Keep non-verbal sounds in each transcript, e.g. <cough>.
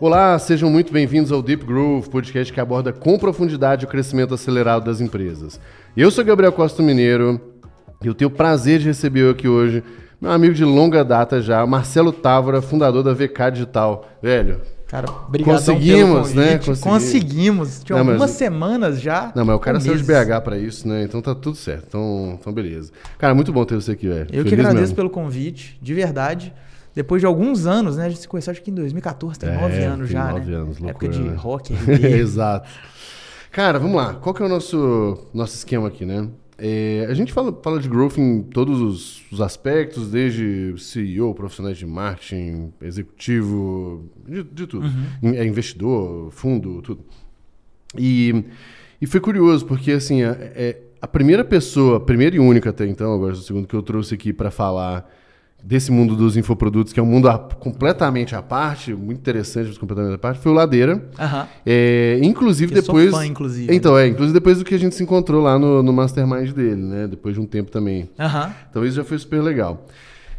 Olá, sejam muito bem-vindos ao Deep Groove, podcast que aborda com profundidade o crescimento acelerado das empresas. Eu sou Gabriel Costa Mineiro e eu tenho o prazer de receber aqui hoje meu amigo de longa data já, Marcelo Távora, fundador da VK Digital. Velho, Cara, obrigado Conseguimos, né? Conseguimos. Conseguimos. Tinha Não, algumas mas- semanas já. não, mas o cara saiu de. BH pra isso, né? Então tá tudo certo. Então, então beleza. Cara, muito bom ter você aqui, velho. Eu que Feliz agradeço mesmo. pelo convite, de verdade. Depois de alguns anos, né? A gente se conheceu acho que em 2014, tem É, nove anos tem já, nove né? anos, Época loucura, de né? rock. <laughs> Exato. Cara, vamos lá. Qual que é o nosso, nosso esquema aqui, né? É, a gente fala, fala de growth em todos os, os aspectos, desde CEO, profissionais de marketing, executivo, de, de tudo. Uhum. É investidor, fundo, tudo. E, e foi curioso, porque assim, a, é, a primeira pessoa, a primeira e única até então, agora o segundo que eu trouxe aqui para falar desse mundo dos infoprodutos, que é um mundo a- completamente à parte, muito interessante, mas completamente à parte, foi o Ladeira. Aham. É, inclusive Que depois. fã, inclusive. Então, é, inclusive depois do que a gente se encontrou lá no, no Mastermind dele, né? Depois de um tempo também. Aham. Então isso já foi super legal.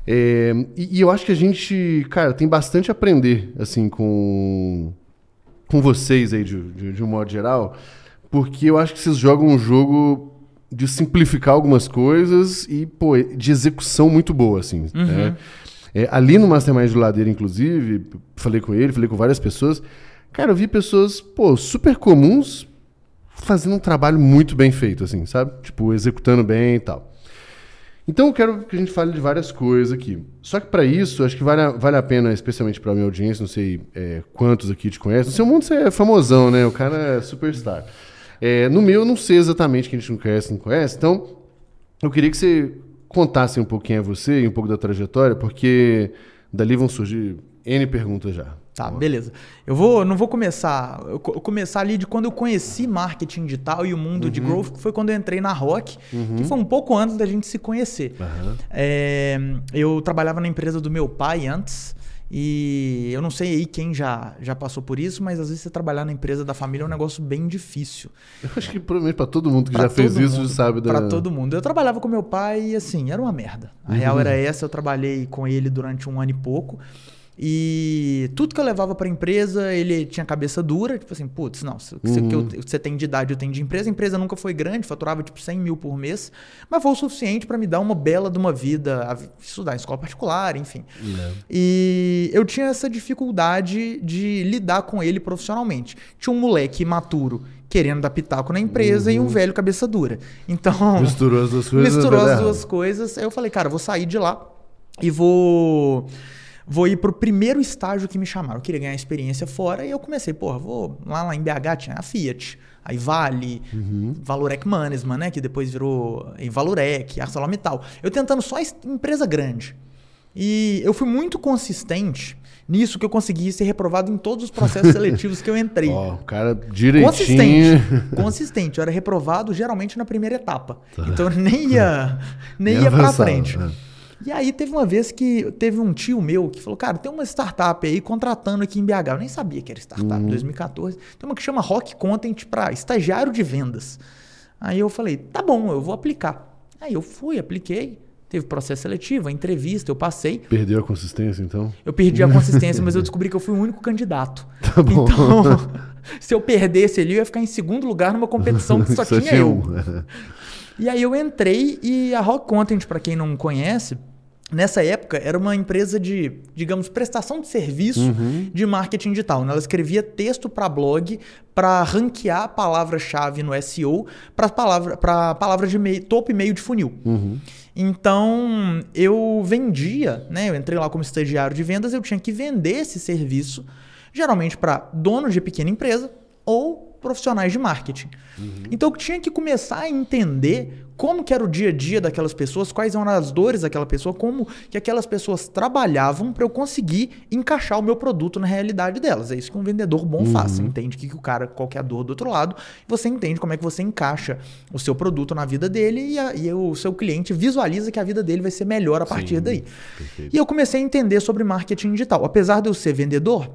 É, e, e eu acho que a gente, cara, tem bastante a aprender, assim, com, com vocês aí, de, de, de um modo geral, porque eu acho que vocês jogam um jogo de simplificar algumas coisas e, pô, de execução muito boa, assim. né? É, ali no Mastermind do Ladeira, inclusive, falei com ele, falei com várias pessoas. Cara, eu vi pessoas, pô, super comuns fazendo um trabalho muito bem feito, assim, sabe? Tipo, executando bem e tal. Então eu quero que a gente fale de várias coisas aqui. Só que para isso, acho que vale a, vale a pena, especialmente para minha audiência, não sei é, quantos aqui te conhecem. No seu mundo você é famosão, né? O cara é superstar. É, no meu, eu não sei exatamente quem a gente não conhece, não conhece. Então, eu queria que você contasse um pouquinho a você e um pouco da trajetória, porque dali vão surgir N perguntas já. Tá, beleza. Eu vou, não vou começar. Eu co- começar ali de quando eu conheci marketing digital e o mundo Uhum. de growth, que foi quando eu entrei na Rock, que foi um pouco antes da gente se conhecer. Aham. É, eu trabalhava na empresa do meu pai antes. E eu não sei aí quem já, já passou por isso, mas às vezes você trabalhar na empresa da família é um negócio bem difícil. Eu acho que provavelmente para todo mundo que Pra já fez isso mundo, já sabe da. Pra todo mundo. Eu trabalhava com meu pai e assim, era uma merda. A real era essa, eu trabalhei com ele durante um ano e pouco. E tudo que eu levava pra empresa, ele tinha cabeça dura, tipo assim, putz, não, se- se- que você tem de idade, eu tenho de empresa. A empresa nunca foi grande, faturava tipo 100 mil por mês, mas foi o suficiente pra me dar uma bela de uma vida, estudar em escola particular, enfim. É. E eu tinha essa dificuldade de lidar com ele profissionalmente. Tinha um moleque imaturo querendo dar pitaco na empresa e um velho cabeça dura. Então, <laughs> Misturou as duas coisas. misturou as duas errado. coisas. Aí eu falei, cara, eu vou sair de lá e vou vou ir pro primeiro estágio que me chamaram. Eu queria ganhar experiência fora e eu comecei, porra, vou lá, lá em BH tinha a Fiat, aí Vale, Uhum. Valorec Mannesmann, né, que depois virou em Valorec, ArcelorMittal. Eu tentando só es- empresa grande. E eu fui muito consistente nisso que eu consegui ser reprovado em todos os processos <laughs> seletivos que eu entrei. Ó, o cara direitinho. Consistente. <laughs> Consistente. Eu era reprovado geralmente na primeira etapa. Então eu nem ia, <laughs> nem Nem ia pra frente. é. E aí teve uma vez que teve um tio meu que falou, cara, tem uma startup aí contratando aqui em BH. Eu nem sabia que era startup, 2014. Tem uma que chama Rock Content para estagiário de vendas. Aí eu falei, tá bom, eu vou aplicar. Aí eu fui, apliquei. Teve processo seletivo, a entrevista, eu passei. Perdeu a consistência, então? Eu perdi a <laughs> consistência, mas eu descobri que eu fui o único candidato. <laughs> Tá bom. Então, <laughs> se eu perdesse ali, eu ia ficar em segundo lugar numa competição que só, tinha, eu. um. E aí eu entrei e a Rock Content, para quem não conhece, nessa época era uma empresa de, digamos, prestação de serviço Uhum. de marketing digital. né? Ela escrevia texto para blog para ranquear a palavra-chave no SEO para palavra, pra palavra de meio, topo e meio de funil. Uhum. Então, eu vendia, né? Eu entrei lá como estagiário de vendas, eu tinha que vender esse serviço, geralmente para donos de pequena empresa ou profissionais de marketing. Então, eu tinha que começar a entender como que era o dia a dia daquelas pessoas, quais eram as dores daquela pessoa, como que aquelas pessoas trabalhavam para eu conseguir encaixar o meu produto na realidade delas. É isso que um vendedor bom faz. Você entende que, que o cara, qual que é a dor do outro lado, você entende como é que você encaixa o seu produto na vida dele e, a- e o seu cliente visualiza que a vida dele vai ser melhor a partir daí. perfeito. E eu comecei a entender sobre marketing digital. Apesar de eu ser vendedor,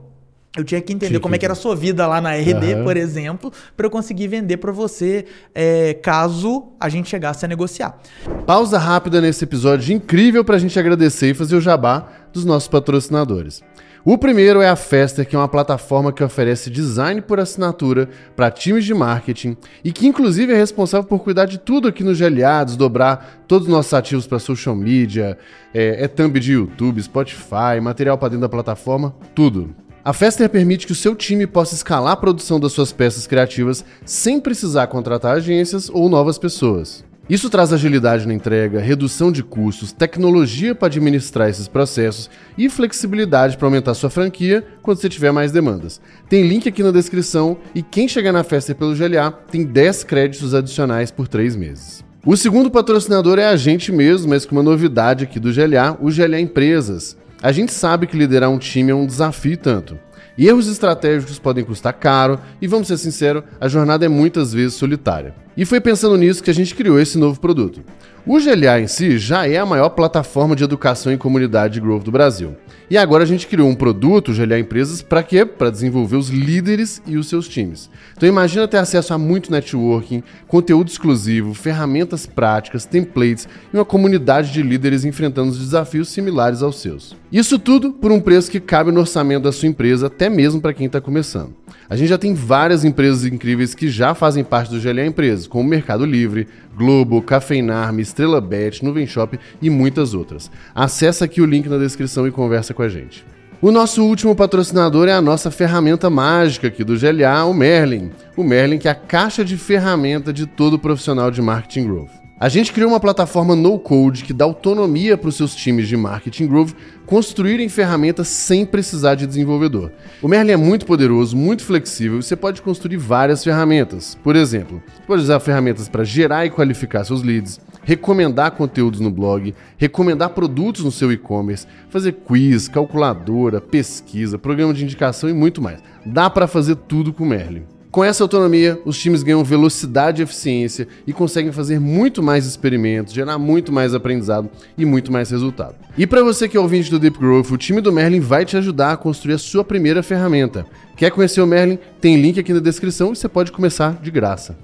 eu tinha que entender Tinha como é que- era a sua vida lá na RD, Aham. por exemplo, para eu conseguir vender para você é, caso a gente chegasse a negociar. Pausa rápida nesse episódio incrível para a gente agradecer e fazer o jabá dos nossos patrocinadores. O primeiro é a Fester, que é uma plataforma que oferece design por assinatura para times de marketing e que inclusive é responsável por cuidar de tudo aqui no GLA, desdobrar todos os nossos ativos para social media, é, é thumb de YouTube, Spotify, material para dentro da plataforma, tudo. A Fester permite que o seu time possa escalar a produção das suas peças criativas sem precisar contratar agências ou novas pessoas. Isso traz agilidade na entrega, redução de custos, tecnologia para administrar esses processos e flexibilidade para aumentar sua franquia quando você tiver mais demandas. Tem link aqui na descrição e quem chegar na festa pelo GLA tem 10 créditos adicionais por 3 meses. O segundo patrocinador é a gente mesmo, mas com uma novidade aqui do GLA, o GLA Empresas. A gente sabe que liderar um time é um desafio tanto. E erros estratégicos podem custar caro, e vamos ser sinceros, a jornada é muitas vezes solitária. E foi pensando nisso que a gente criou esse novo produto. O GLA em si já é a maior plataforma de educação em comunidade de growth do Brasil. E agora a gente criou um produto, o GLA Empresas, para quê? Para desenvolver os líderes e os seus times. Então imagina ter acesso a muito networking, conteúdo exclusivo, ferramentas práticas, templates e uma comunidade de líderes enfrentando os desafios similares aos seus. Isso tudo por um preço que cabe no orçamento da sua empresa, até mesmo para quem está começando. A gente já tem várias empresas incríveis que já fazem parte do GLA Empresas, como Mercado Livre, Globo, Cafeinarme, Estrela Bet, Nuvem Shop e muitas outras. Acesse aqui o link na descrição e conversa com a gente. O nosso último patrocinador é a nossa ferramenta mágica aqui do GLA, o Merlin. O Merlin que é a caixa de ferramenta de todo profissional de marketing growth. A gente criou uma plataforma no-code que dá autonomia para os seus times de marketing growth construírem ferramentas sem precisar de desenvolvedor. O Merlin é muito poderoso, muito flexível e você pode construir várias ferramentas. Por exemplo, você pode usar ferramentas para gerar e qualificar seus leads, recomendar conteúdos no blog, recomendar produtos no seu e-commerce, fazer quiz, calculadora, pesquisa, programa de indicação e muito mais. Dá para fazer tudo com o Merlin. Com essa autonomia, os times ganham velocidade e eficiência e conseguem fazer muito mais experimentos, gerar muito mais aprendizado e muito mais resultado. E para você que é ouvinte do Deep Growth, o time do Merlin vai te ajudar a construir a sua primeira ferramenta. Quer conhecer o Merlin? Tem link aqui na descrição e você pode começar de graça.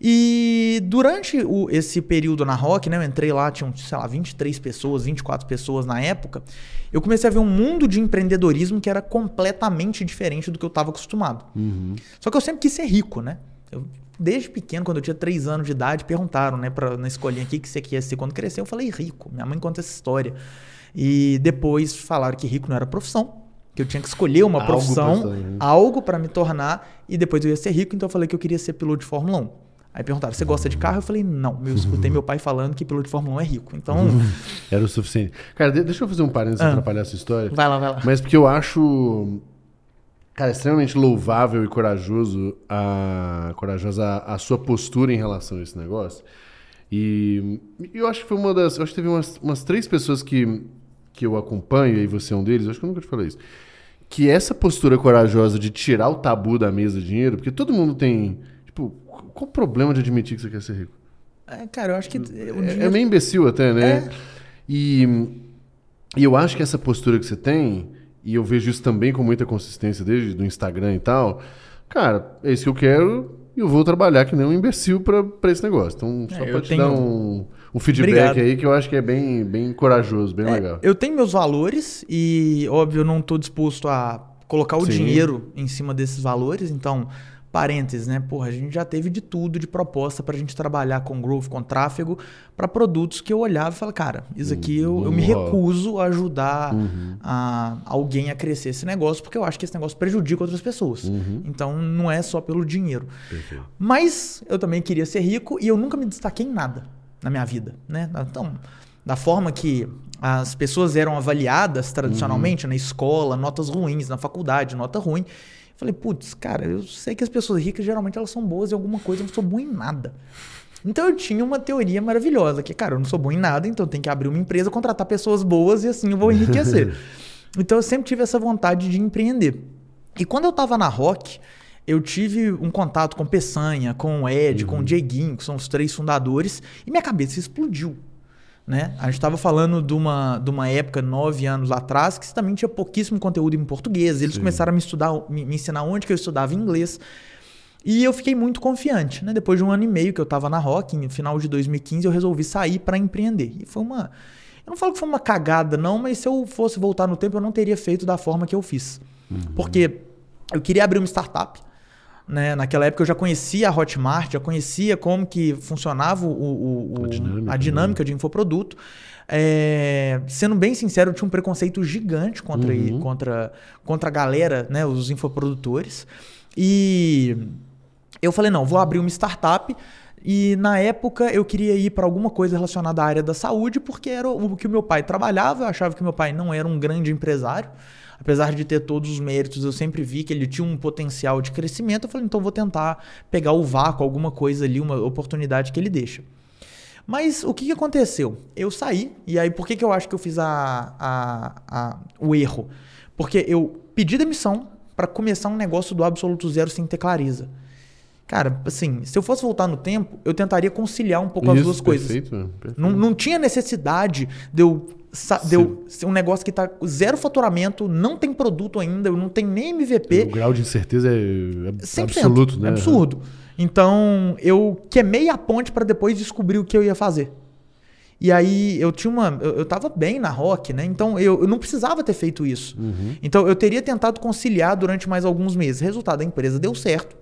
E durante o, esse período na Rock, né, eu entrei lá, tinham, sei lá, 23 pessoas, 24 pessoas na época, eu comecei a ver um mundo de empreendedorismo que era completamente diferente do que eu estava acostumado. Uhum. Só que eu sempre quis ser rico, né? Eu, desde pequeno, quando eu tinha 3 anos de idade, perguntaram, né, pra, na escolinha aqui que você quer ser quando crescer. Eu falei rico. Minha mãe conta essa história. E depois falaram que rico não era profissão, que eu tinha que escolher uma profissão, né? algo para me tornar, e depois eu ia ser rico, então eu falei que eu queria ser piloto de Fórmula 1. Aí perguntaram, você gosta de carro? Eu falei, não. Eu escutei meu pai falando que piloto de Fórmula 1 é rico. Então. <laughs> Era o suficiente. Cara, deixa eu fazer um parênteses ah. atrapalhar essa história. Vai lá, vai lá. Mas porque eu acho. Cara, extremamente louvável e corajoso a, corajosa a, a sua postura em relação a esse negócio. E eu acho que foi uma das. Eu acho que teve umas, umas três pessoas que, que eu acompanho, e você é um deles, eu acho que eu nunca te falei isso. Que essa postura corajosa de tirar o tabu da mesa de dinheiro, porque todo mundo tem. Tipo, qual o problema de admitir que você quer ser rico? É, cara, eu acho que. É, é meio imbecil até, né? É. E, e eu acho que essa postura que você tem, e eu vejo isso também com muita consistência desde do Instagram e tal, cara, é isso que eu quero e eu vou trabalhar que nem um imbecil para esse negócio. Então, só é, para te tenho... dar um, um feedback Obrigado. aí que eu acho que é bem, bem corajoso, bem é, legal. Eu tenho meus valores e, óbvio, eu não estou disposto a colocar o Sim. dinheiro em cima desses valores, então Parênteses, né? Porra, a gente já teve de tudo de proposta para a gente trabalhar com growth, com tráfego, para produtos que eu olhava e falava, cara, isso aqui eu, eu me recuso a ajudar uhum. a alguém a crescer esse negócio, porque eu acho que esse negócio prejudica outras pessoas. Uhum. Então não é só pelo dinheiro. Perfeito. Mas eu também queria ser rico e eu nunca me destaquei em nada na minha vida, né? Então, da forma que as pessoas eram avaliadas tradicionalmente uhum. na escola, notas ruins, na faculdade, nota ruim. Falei, putz, cara, eu sei que as pessoas ricas geralmente elas são boas em alguma coisa, eu não sou bom em nada. Então eu tinha uma teoria maravilhosa, que, cara, eu não sou bom em nada, então eu tenho que abrir uma empresa, contratar pessoas boas e assim eu vou enriquecer. <laughs> então eu sempre tive essa vontade de empreender. E quando eu tava na Rock, eu tive um contato com Peçanha, com o Ed, uhum. com o uhum. Dieguinho, que são os três fundadores, e minha cabeça explodiu. Né? A gente estava falando de uma, de uma época, nove anos atrás, que também tinha pouquíssimo conteúdo em português. Eles Sim. começaram a me estudar, me, me, ensinar onde que eu estudava inglês. E eu fiquei muito confiante. Né? Depois de um ano e meio que eu estava na Rock, no final de 2015, eu resolvi sair para empreender. E foi uma. Eu não falo que foi uma cagada, não, mas se eu fosse voltar no tempo, eu não teria feito da forma que eu fiz. Porque eu queria abrir uma startup. Né? Naquela época eu já conhecia a Hotmart, já conhecia como que funcionava o, o- o- A dinâmica, a dinâmica de infoproduto. É, sendo bem sincero, eu tinha um preconceito gigante contra, contra, contra a galera, né? os infoprodutores. E eu falei, não, vou abrir uma startup. E na época eu queria ir para alguma coisa relacionada à área da saúde, porque era o que o meu pai trabalhava. Eu achava que meu pai não era um grande empresário. Apesar de ter todos os méritos, eu sempre vi que ele tinha um potencial de crescimento. Eu falei, então vou tentar pegar o vácuo, alguma coisa ali, uma oportunidade que ele deixa. Mas o que, que aconteceu? Eu saí, e aí por que, que eu acho que eu fiz a, a- a- o erro? Porque eu pedi demissão para começar um negócio do absoluto zero sem ter clareza. Cara, assim, se eu fosse voltar no tempo, eu tentaria conciliar um pouco as Isso, duas coisas. Perfeito, mano, perfeito. Não, não tinha necessidade de eu, sa- de eu ser um negócio que tá zero faturamento, não tem produto ainda, eu não tenho nem MVP. O grau de incerteza é 100%, absoluto, né? É absurdo. Então, eu queimei a ponte para depois descobrir o que eu ia fazer. E aí, eu tinha uma. Eu, eu tava bem na rock, né? Então, eu, eu não precisava ter feito isso. Então, eu teria tentado conciliar durante mais alguns meses. Resultado, a empresa deu certo.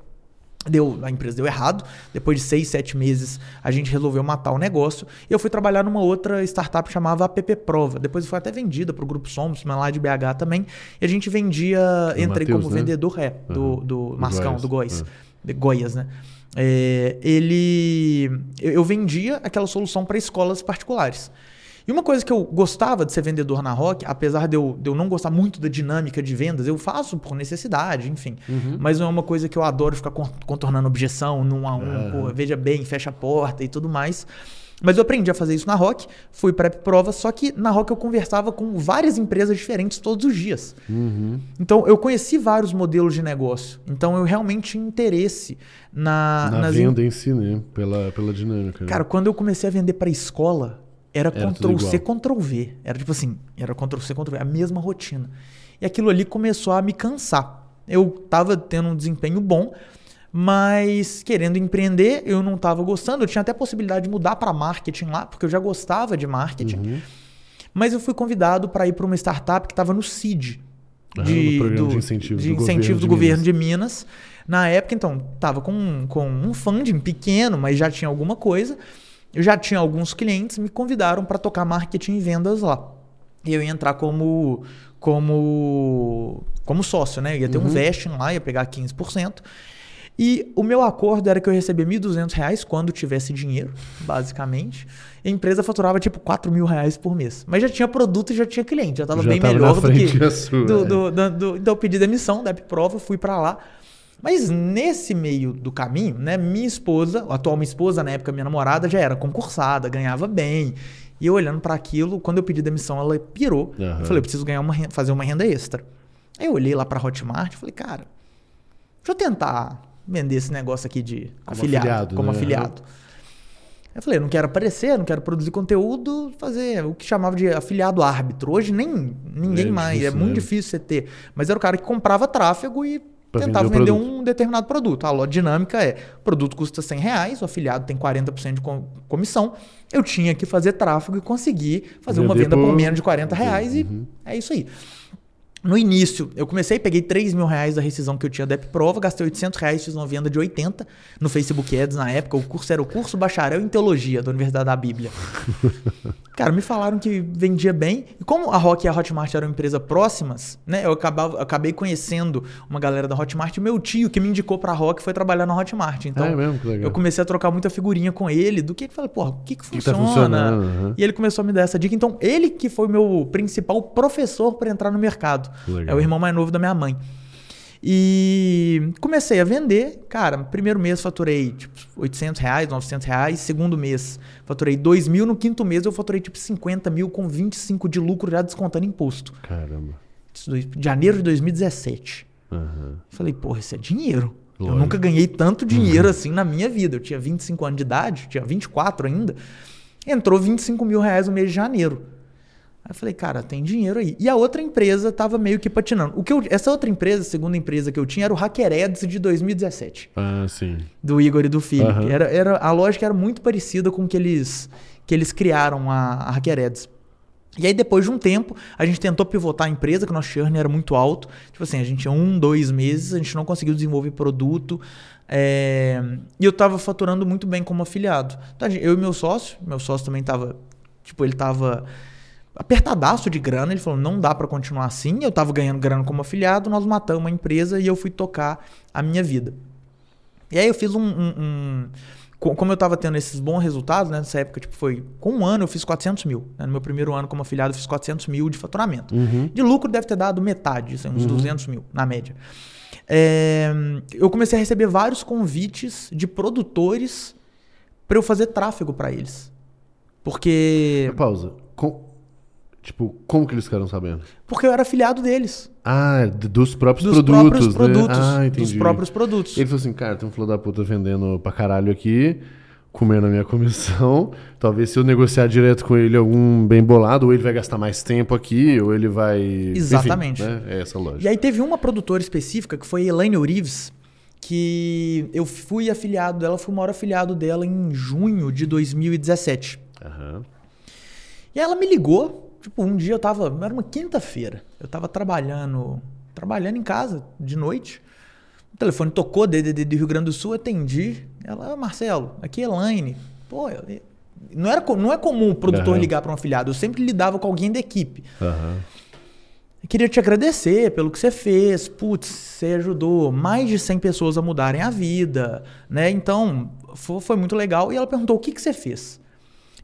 Deu, a empresa deu errado. Depois de seis, sete meses, a gente resolveu matar o negócio. E eu fui trabalhar numa outra startup chamava App Prova. Depois foi até vendida para o Grupo Somos, mas lá de BH também. E a gente vendia. entrei Mateus, como né? vendedor é, do, Aham. do Do Mascão, do Góis. É. De Goiás, né? É, ele. Eu vendia aquela solução para escolas particulares. E uma coisa que eu gostava de ser vendedor na Rock, apesar de eu, de eu não gostar muito da dinâmica de vendas, eu faço por necessidade, enfim. Mas não é uma coisa que eu adoro ficar con- contornando objeção num a um, pô, veja bem, fecha a porta e tudo mais. Mas eu aprendi a fazer isso na Rock, fui para prova, só que na Rock eu conversava com várias empresas diferentes todos os dias. Uhum. Então eu conheci vários modelos de negócio. Então eu realmente tinha interesse na, Na venda em si, né? Pela, pela dinâmica. né? Cara, quando eu comecei a vender para escola, era, Era Ctrl C. Ctrl V. Era tipo assim, era Ctrl C, Ctrl V, a mesma rotina. E aquilo ali começou a me cansar. Eu tava tendo um desempenho bom, mas querendo empreender, eu não tava gostando. Eu tinha até a possibilidade de mudar para marketing lá, porque eu já gostava de marketing. Uhum. Mas eu fui convidado para ir para uma startup que estava no CID. Ah, no programa de incentivo de do incentivo governo do de governo de Minas. Na época, então, tava com, com um funding pequeno, mas já tinha alguma coisa. Eu já tinha alguns clientes, me convidaram para tocar marketing e vendas lá. E eu ia entrar como como como sócio, né? Ia ter um vesting lá, ia pegar 15%. E o meu acordo era que eu recebia 1.200 reais quando tivesse dinheiro, basicamente. E a empresa faturava tipo R$ mil reais por mês. Mas já tinha produto e já tinha cliente, já estava bem tava melhor do que. sua, do, é. do, do, do- então eu pedi demissão da prova, fui para lá. Mas nesse meio do caminho, né, minha esposa, a atual minha esposa, na época minha namorada, já era concursada, ganhava bem. E eu olhando para aquilo, quando eu pedi demissão, ela pirou. Aham. Eu falei, eu preciso ganhar uma, fazer uma renda extra. Aí eu olhei lá para Hotmart e falei, cara, deixa eu tentar vender esse negócio aqui de Como afiliado, afiliado, como né? afiliado. Eu falei, eu não quero aparecer, não quero produzir conteúdo, fazer o que chamava de afiliado árbitro. Hoje nem ninguém É mais, difícil, é muito né? difícil você ter. Mas era o cara que comprava tráfego e Pra tentava vender vender um determinado produto. A loja dinâmica é, o produto custa 100 reais, o afiliado tem 40% de com- comissão. Eu tinha que fazer tráfego e conseguir fazer uma venda por por- menos de 40 reais e Uhum. é isso aí. No início, eu comecei, peguei 3 mil reais da rescisão que eu tinha da App Prova, gastei 800 reais, fiz uma venda de 80 no Facebook Ads na época. O curso era o curso bacharel em teologia da Universidade da Bíblia. <laughs> Cara, me falaram que vendia bem. E como a Rock e a Hotmart eram empresas próximas, né? Eu acabava, acabei conhecendo uma galera da Hotmart. E meu tio, que me indicou pra Rock, foi trabalhar na Hotmart. Então, é mesmo, que legal. eu comecei a trocar muita figurinha com ele do que eu falei, porra, o que que que tá funciona? funcionando, aham. E ele começou a me dar essa dica. Então, ele que foi meu principal professor para entrar no mercado. Legal. É o irmão mais novo da minha mãe. E comecei a vender. Cara, primeiro mês faturei tipo 800 reais, 900 reais. Segundo mês faturei 2 mil. No quinto mês eu faturei tipo 50 mil com 25 de lucro já descontando imposto. Caramba. Dois- janeiro de 2017. Aham. Falei, porra, isso é dinheiro. Eu Lógico. nunca ganhei tanto dinheiro assim na minha vida. Eu tinha 25 anos de idade, tinha 24 ainda. Entrou 25 mil reais no mês de janeiro. Aí eu falei, cara, tem dinheiro aí. E a outra empresa tava meio que patinando. O que eu- essa outra empresa, a segunda empresa que eu tinha, era o Hacker Ads de 2017 Ah, sim. do Igor e do Felipe. Aham. Era, era, a lógica era muito parecida com que eles, que eles criaram a, a Hacker Ads. E aí, depois de um tempo, a gente tentou pivotar a empresa, que o nosso churn era muito alto. Tipo assim, a gente tinha um, dois meses, a gente não conseguiu desenvolver produto. É... E eu tava faturando muito bem como afiliado. Então, eu e meu sócio, meu sócio também tava. Tipo, ele tava apertadaço de grana. Ele falou: não dá para continuar assim. Eu tava ganhando grana como afiliado, nós matamos a empresa e eu fui tocar a minha vida. E aí eu fiz um, um, um como eu estava tendo esses bons resultados, né, nessa época, tipo, foi com um ano eu fiz 400 mil. Né, no meu primeiro ano como afiliado, eu fiz 400 mil de faturamento. Uhum. De lucro deve ter dado metade, assim, uns uhum. 200 mil, na média. É, eu comecei a receber vários convites de produtores para eu fazer tráfego para eles. Porque. Pausa. Com, Tipo, como que eles ficaram sabendo? Porque eu era afiliado deles. Ah, dos próprios dos produtos. Próprios produtos né? Ah, entendi. Dos próprios produtos. Ele falou assim, cara, tem um filho da puta vendendo pra caralho aqui, comendo a minha comissão. Talvez se eu negociar direto com ele algum bem bolado, ou ele vai gastar mais tempo aqui, ou ele vai. Exatamente. Enfim, né? É essa lógica. E aí teve uma produtora específica, que foi Elaine Urives, que eu fui afiliado dela, fui o maior afiliado dela em junho de 2017. Aham. E ela me ligou Tipo, um dia eu tava. Era uma quinta-feira. Eu tava trabalhando. Trabalhando em casa, de noite. O telefone tocou, DDD do Rio Grande do Sul, atendi. Ela, ah, Marcelo, aqui é Elaine. Pô, eu, não, era, não é comum o produtor uhum. ligar para um afiliado. Eu sempre lidava com alguém da equipe. Uhum. Eu queria te agradecer pelo que você fez. Putz, você ajudou mais de 100 pessoas a mudarem a vida, né? Então, foi, foi muito legal. E ela perguntou: o que, que você fez?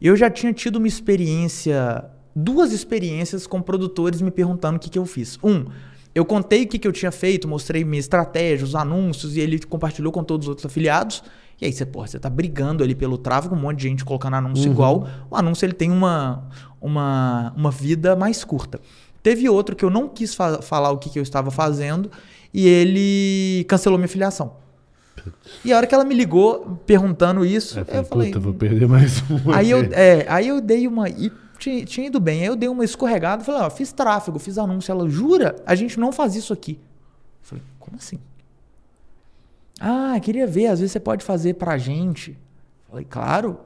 Eu já tinha tido uma experiência duas experiências com produtores me perguntando o que, que eu fiz. Um, eu contei o que, que eu tinha feito, mostrei minha estratégia, os anúncios, e ele compartilhou com todos os outros afiliados. E aí você, porra, você tá brigando ali pelo tráfego, um monte de gente colocando anúncio uhum. igual. O anúncio ele tem uma, uma, uma vida mais curta. Teve outro que eu não quis fa falar o que, que eu estava fazendo e ele cancelou minha filiação. E a hora que ela me ligou perguntando isso, é, eu falei, vou perder mais um. Aí eu, é, aí eu dei uma. Tinha, tinha ido bem. Aí eu dei uma escorregada e falei, ó, fiz tráfego, fiz anúncio. Ela, jura? A gente não faz isso aqui. Eu falei, como assim? Ah, queria ver, às vezes você pode fazer pra gente. Eu falei, claro.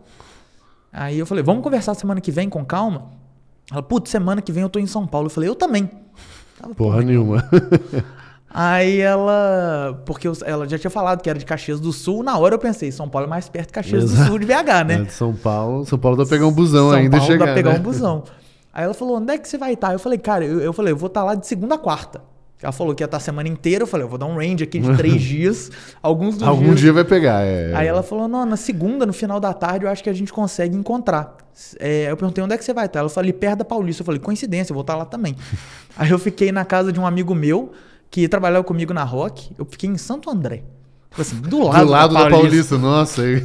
Aí eu falei, vamos conversar semana que vem com calma? Ela, putz, semana que vem eu tô em São Paulo. Eu falei, eu também. Tava, Porra nenhuma. <laughs> Aí ela. Porque ela já tinha falado que era de Caxias do Sul. Na hora eu pensei, São Paulo é mais perto de Caxias Exato. do Sul de BH, né? É, de São Paulo. São Paulo dá pra pegar um busão São ainda Paulo chegar. Dá pra pegar né? um busão. <laughs> Aí ela falou: onde é que você vai estar? Eu falei, cara, eu, eu falei, eu vou estar lá de segunda a quarta. Ela falou que ia estar a semana inteira. Eu falei, eu vou dar um range aqui de três <laughs> dias. Alguns dos Algum dias... dia vai pegar. É... Aí ela falou, não, na segunda, no final da tarde, eu acho que a gente consegue encontrar. É, eu perguntei, onde é que você vai estar? Ela falou, perto da Paulista. Eu falei, coincidência, eu vou estar lá também. <laughs> Aí eu fiquei na casa de um amigo meu que trabalhava comigo na Rock, eu fiquei em Santo André. Tipo assim, do lado, do lado da, Paulista. da Paulista. Nossa, aí.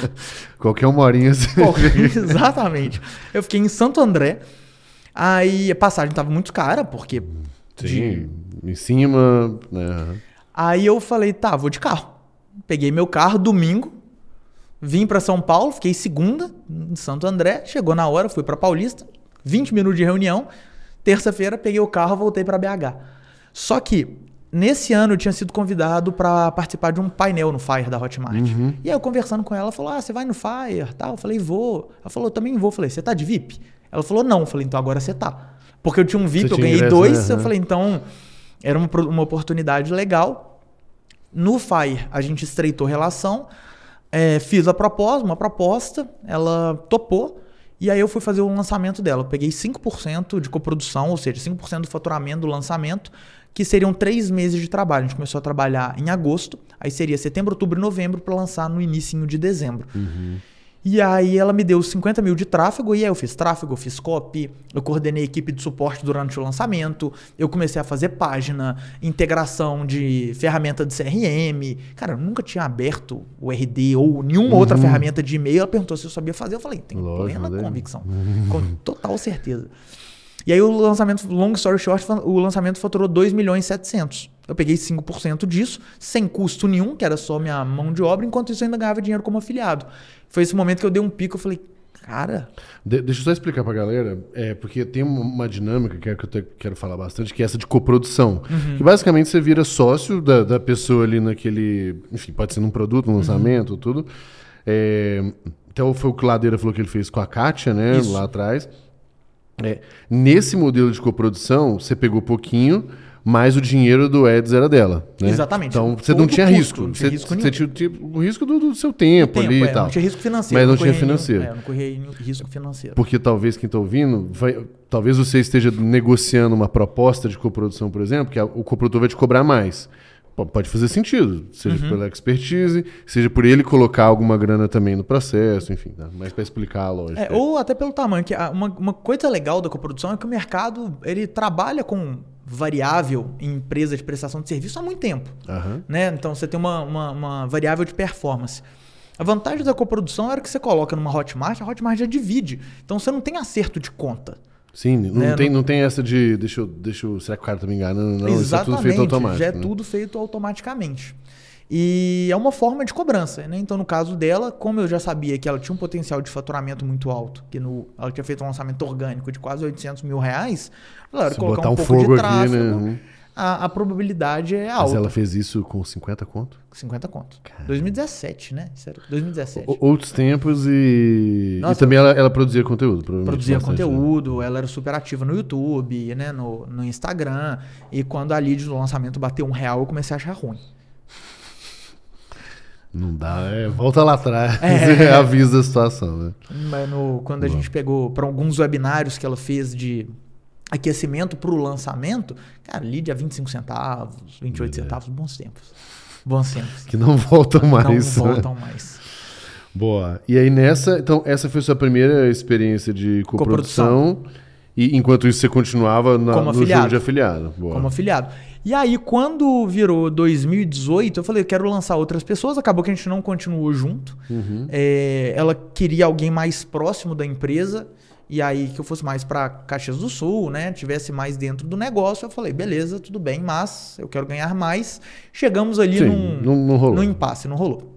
<laughs> qualquer uma horinha assim. Exatamente. Eu fiquei em Santo André. Aí a passagem tava muito cara, porque. Sim, de... em cima. Né? Aí eu falei, tá, vou de carro. Peguei meu carro domingo, vim para São Paulo, fiquei segunda em Santo André, chegou na hora, fui para Paulista, 20 minutos de reunião. Terça-feira peguei o carro, voltei para BH. Só que nesse ano eu tinha sido convidado para participar de um painel no Fire da Hotmart. Uhum. E aí eu conversando com ela, ela falou: "Ah, você vai no Fire?" Tal. Eu falei: "Vou". Ela falou: "Também vou". Eu falei: "Você tá de VIP?" Ela falou: "Não". Eu falei: "Então agora você tá". Porque eu tinha um VIP, você eu ganhei ingresso, dois. Né? Eu falei: "Então era uma, uma oportunidade legal". No Fire a gente estreitou relação, é, fiz a proposta, uma proposta, ela topou. E aí eu fui fazer o lançamento dela. Eu peguei 5% de coprodução, ou seja, 5% do faturamento do lançamento, que seriam três meses de trabalho. A gente começou a trabalhar em agosto, aí seria setembro, outubro e novembro para lançar no início de dezembro. Uhum. E aí ela me deu 50 mil de tráfego, e aí eu fiz tráfego, eu fiz copy, eu coordenei equipe de suporte durante o lançamento, eu comecei a fazer página, integração de ferramenta de CRM. Cara, eu nunca tinha aberto o RD ou nenhuma uhum. outra ferramenta de e-mail. Ela perguntou se eu sabia fazer, eu falei, tenho Lógico, plena convicção, uhum. <laughs> com total certeza. E aí o lançamento, long story short, o lançamento faturou 2 milhões e 700. Eu peguei 5% disso, sem custo nenhum, que era só minha mão de obra, enquanto isso eu ainda ganhava dinheiro como afiliado. Foi esse momento que eu dei um pico, eu falei, cara... De deixa eu só explicar pra galera, é, porque tem uma dinâmica que, é, que eu te, quero falar bastante, que é essa de coprodução. Uhum. Que basicamente você vira sócio da, da pessoa ali naquele... Enfim, pode ser num produto, num uhum. lançamento, uhum. tudo. É, então foi o que o Ladeira falou que ele fez com a Kátia, né? Isso. Lá atrás. É, nesse modelo de coprodução, você pegou pouquinho, mas o dinheiro do Eds era dela. Né? Exatamente. Então você Todo não tinha custo, risco. não tinha você, risco você nenhum. tinha o risco do, do seu tempo, Tempo, ali é, e tal. Não tinha risco financeiro. Mas não tinha corria nenhum- financeiro. é, não corria risco financeiro. Porque talvez quem está ouvindo, vai- talvez você esteja negociando uma proposta de coprodução, por exemplo, que a- o coprodutor vai te cobrar mais. Pode fazer sentido, seja Uhum. pela expertise, seja por ele colocar alguma grana também no processo, enfim, tá? mas para explicar a lógica. É, ou até pelo tamanho. Que uma, uma coisa legal da coprodução é que o mercado ele trabalha com variável em empresa de prestação de serviço há muito tempo. Aham. né? Então você tem uma, uma, uma variável de performance. A vantagem da coprodução era que você coloca numa Hotmart, a Hotmart já divide. Então você não tem acerto de conta. Sim, não, Né, tem, não- não tem essa de. Deixa eu, deixa eu, será que o cara tá me enganando? Não, isso é Exatamente. tudo feito automático. já é né? tudo feito automaticamente. E é uma forma de cobrança, né? Então, no caso dela, como eu já sabia que ela tinha um potencial de faturamento muito alto, que no, ela tinha feito um lançamento orgânico de quase 800 mil reais, ela era Se colocar um, um pouco fogo de aqui, tráfego, né? A, a probabilidade é Mas alta. ela fez isso com 50 conto? 50 conto. 2017, né? Isso era 2017. O- Outros tempos e. Nossa. e também ela, ela produzia conteúdo, provavelmente. produzia bastante, né? conteúdo, ela era super ativa no YouTube, né, no, no Instagram. E quando a lead do lançamento bateu um real, eu comecei a achar ruim. Não dá, é, volta lá atrás. <laughs> É. <laughs> Avisa a situação, né? Mas no- quando a Boa. gente pegou para alguns webinários que ela fez de aquecimento para o lançamento, cara, lead a 25 centavos, 28 É. centavos, bons tempos. Bons tempos. Que não voltam mais. Não né? voltam mais. Boa. E aí nessa, então essa foi sua primeira experiência de coprodução. E enquanto isso você continuava na, Como no afiliado. jogo de afiliado. Boa. como afiliado. E aí, quando virou 2018, eu falei, eu quero lançar outras pessoas. Acabou que a gente não continuou junto. Uhum. É, ela queria alguém mais próximo da empresa. E aí, que eu fosse mais para Caxias do Sul, né? Tivesse mais dentro do negócio. Eu falei, beleza, tudo bem, mas eu quero ganhar mais. Chegamos ali Sim, num, não, não rolou. num impasse, não rolou.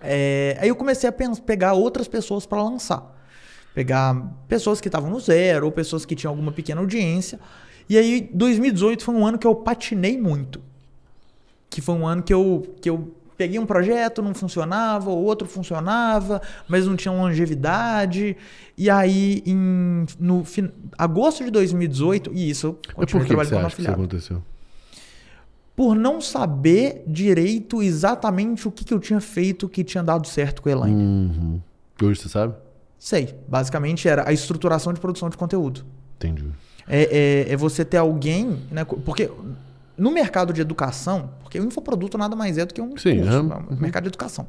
É, aí eu comecei a pegar outras pessoas para lançar. Pegar pessoas que estavam no zero ou pessoas que tinham alguma pequena audiência. E aí 2018 foi um ano que eu patinei muito. Que foi um ano que eu, que eu peguei um projeto, não funcionava, o outro funcionava, mas não tinha longevidade. E aí, em no fin- agosto de 2018, e isso eu continuei trabalhando como que aconteceu? por não saber direito exatamente o que, que eu tinha feito que tinha dado certo com a Elaine. Uhum. Hoje você sabe? Sei. Basicamente era a estruturação de produção de conteúdo. Entendi. É, é- é você ter alguém, né? Porque no mercado de educação, porque o infoproduto nada mais é do que um Sim, curso, é um mercado de educação.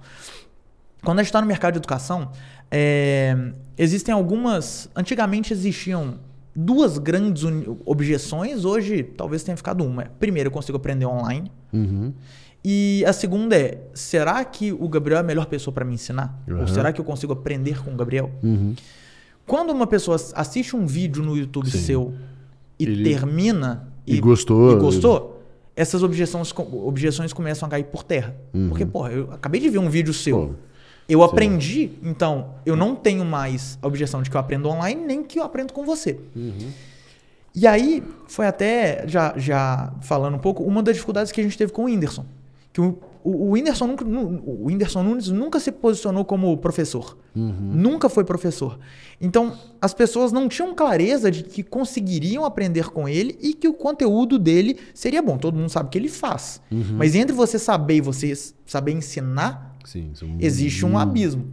Quando a gente está no mercado de educação, é, existem algumas. Antigamente existiam duas grandes objeções, hoje talvez tenha ficado uma. Primeiro, eu consigo aprender online. Uhum. E a segunda é: será que o Gabriel é a melhor pessoa para me ensinar? Uhum. Ou será que eu consigo aprender com o Gabriel? Uhum. Quando uma pessoa assiste um vídeo no YouTube Sim. seu e Ele- termina E gostou. e gostou, essas objeções, objeções começam a cair por terra. Uhum. Porque, porra, eu acabei de ver um vídeo seu. Pô, Eu aprendi, então eu não tenho mais a objeção de que eu aprendo online, nem que eu aprendo com você. Uhum. E aí, foi até, já, já falando um pouco, uma das dificuldades que a gente teve com o Whindersson. Que o, o, o, Whindersson nunca, nu- o Whindersson Nunes nunca se posicionou como professor. Uhum. Nunca foi professor. Então, as pessoas não tinham clareza de que conseguiriam aprender com ele e que o conteúdo dele seria bom. Todo mundo sabe que ele faz. Uhum. Mas entre você saber e você saber ensinar, Sim, são- existe um abismo.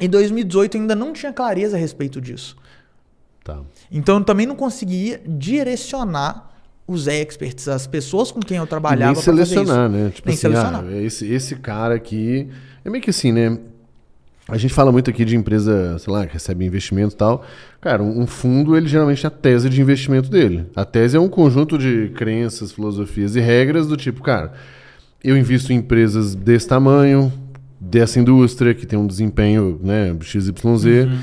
Em 2018 eu ainda não tinha clareza a respeito disso. Tá. Então eu também não conseguia direcionar os experts, as pessoas com quem eu E trabalhava nem selecionar, né? Tipo Nem assim, selecionar. ah, esse, esse cara aqui. É meio que assim, né? A gente fala muito aqui de empresa, sei lá, que recebe investimento e tal. Cara, um um fundo, ele geralmente é a tese de investimento dele. A tese é um conjunto de crenças, filosofias e regras do tipo, cara, eu invisto em empresas desse tamanho, dessa indústria, que tem um desempenho, né, XYZ. Uhum.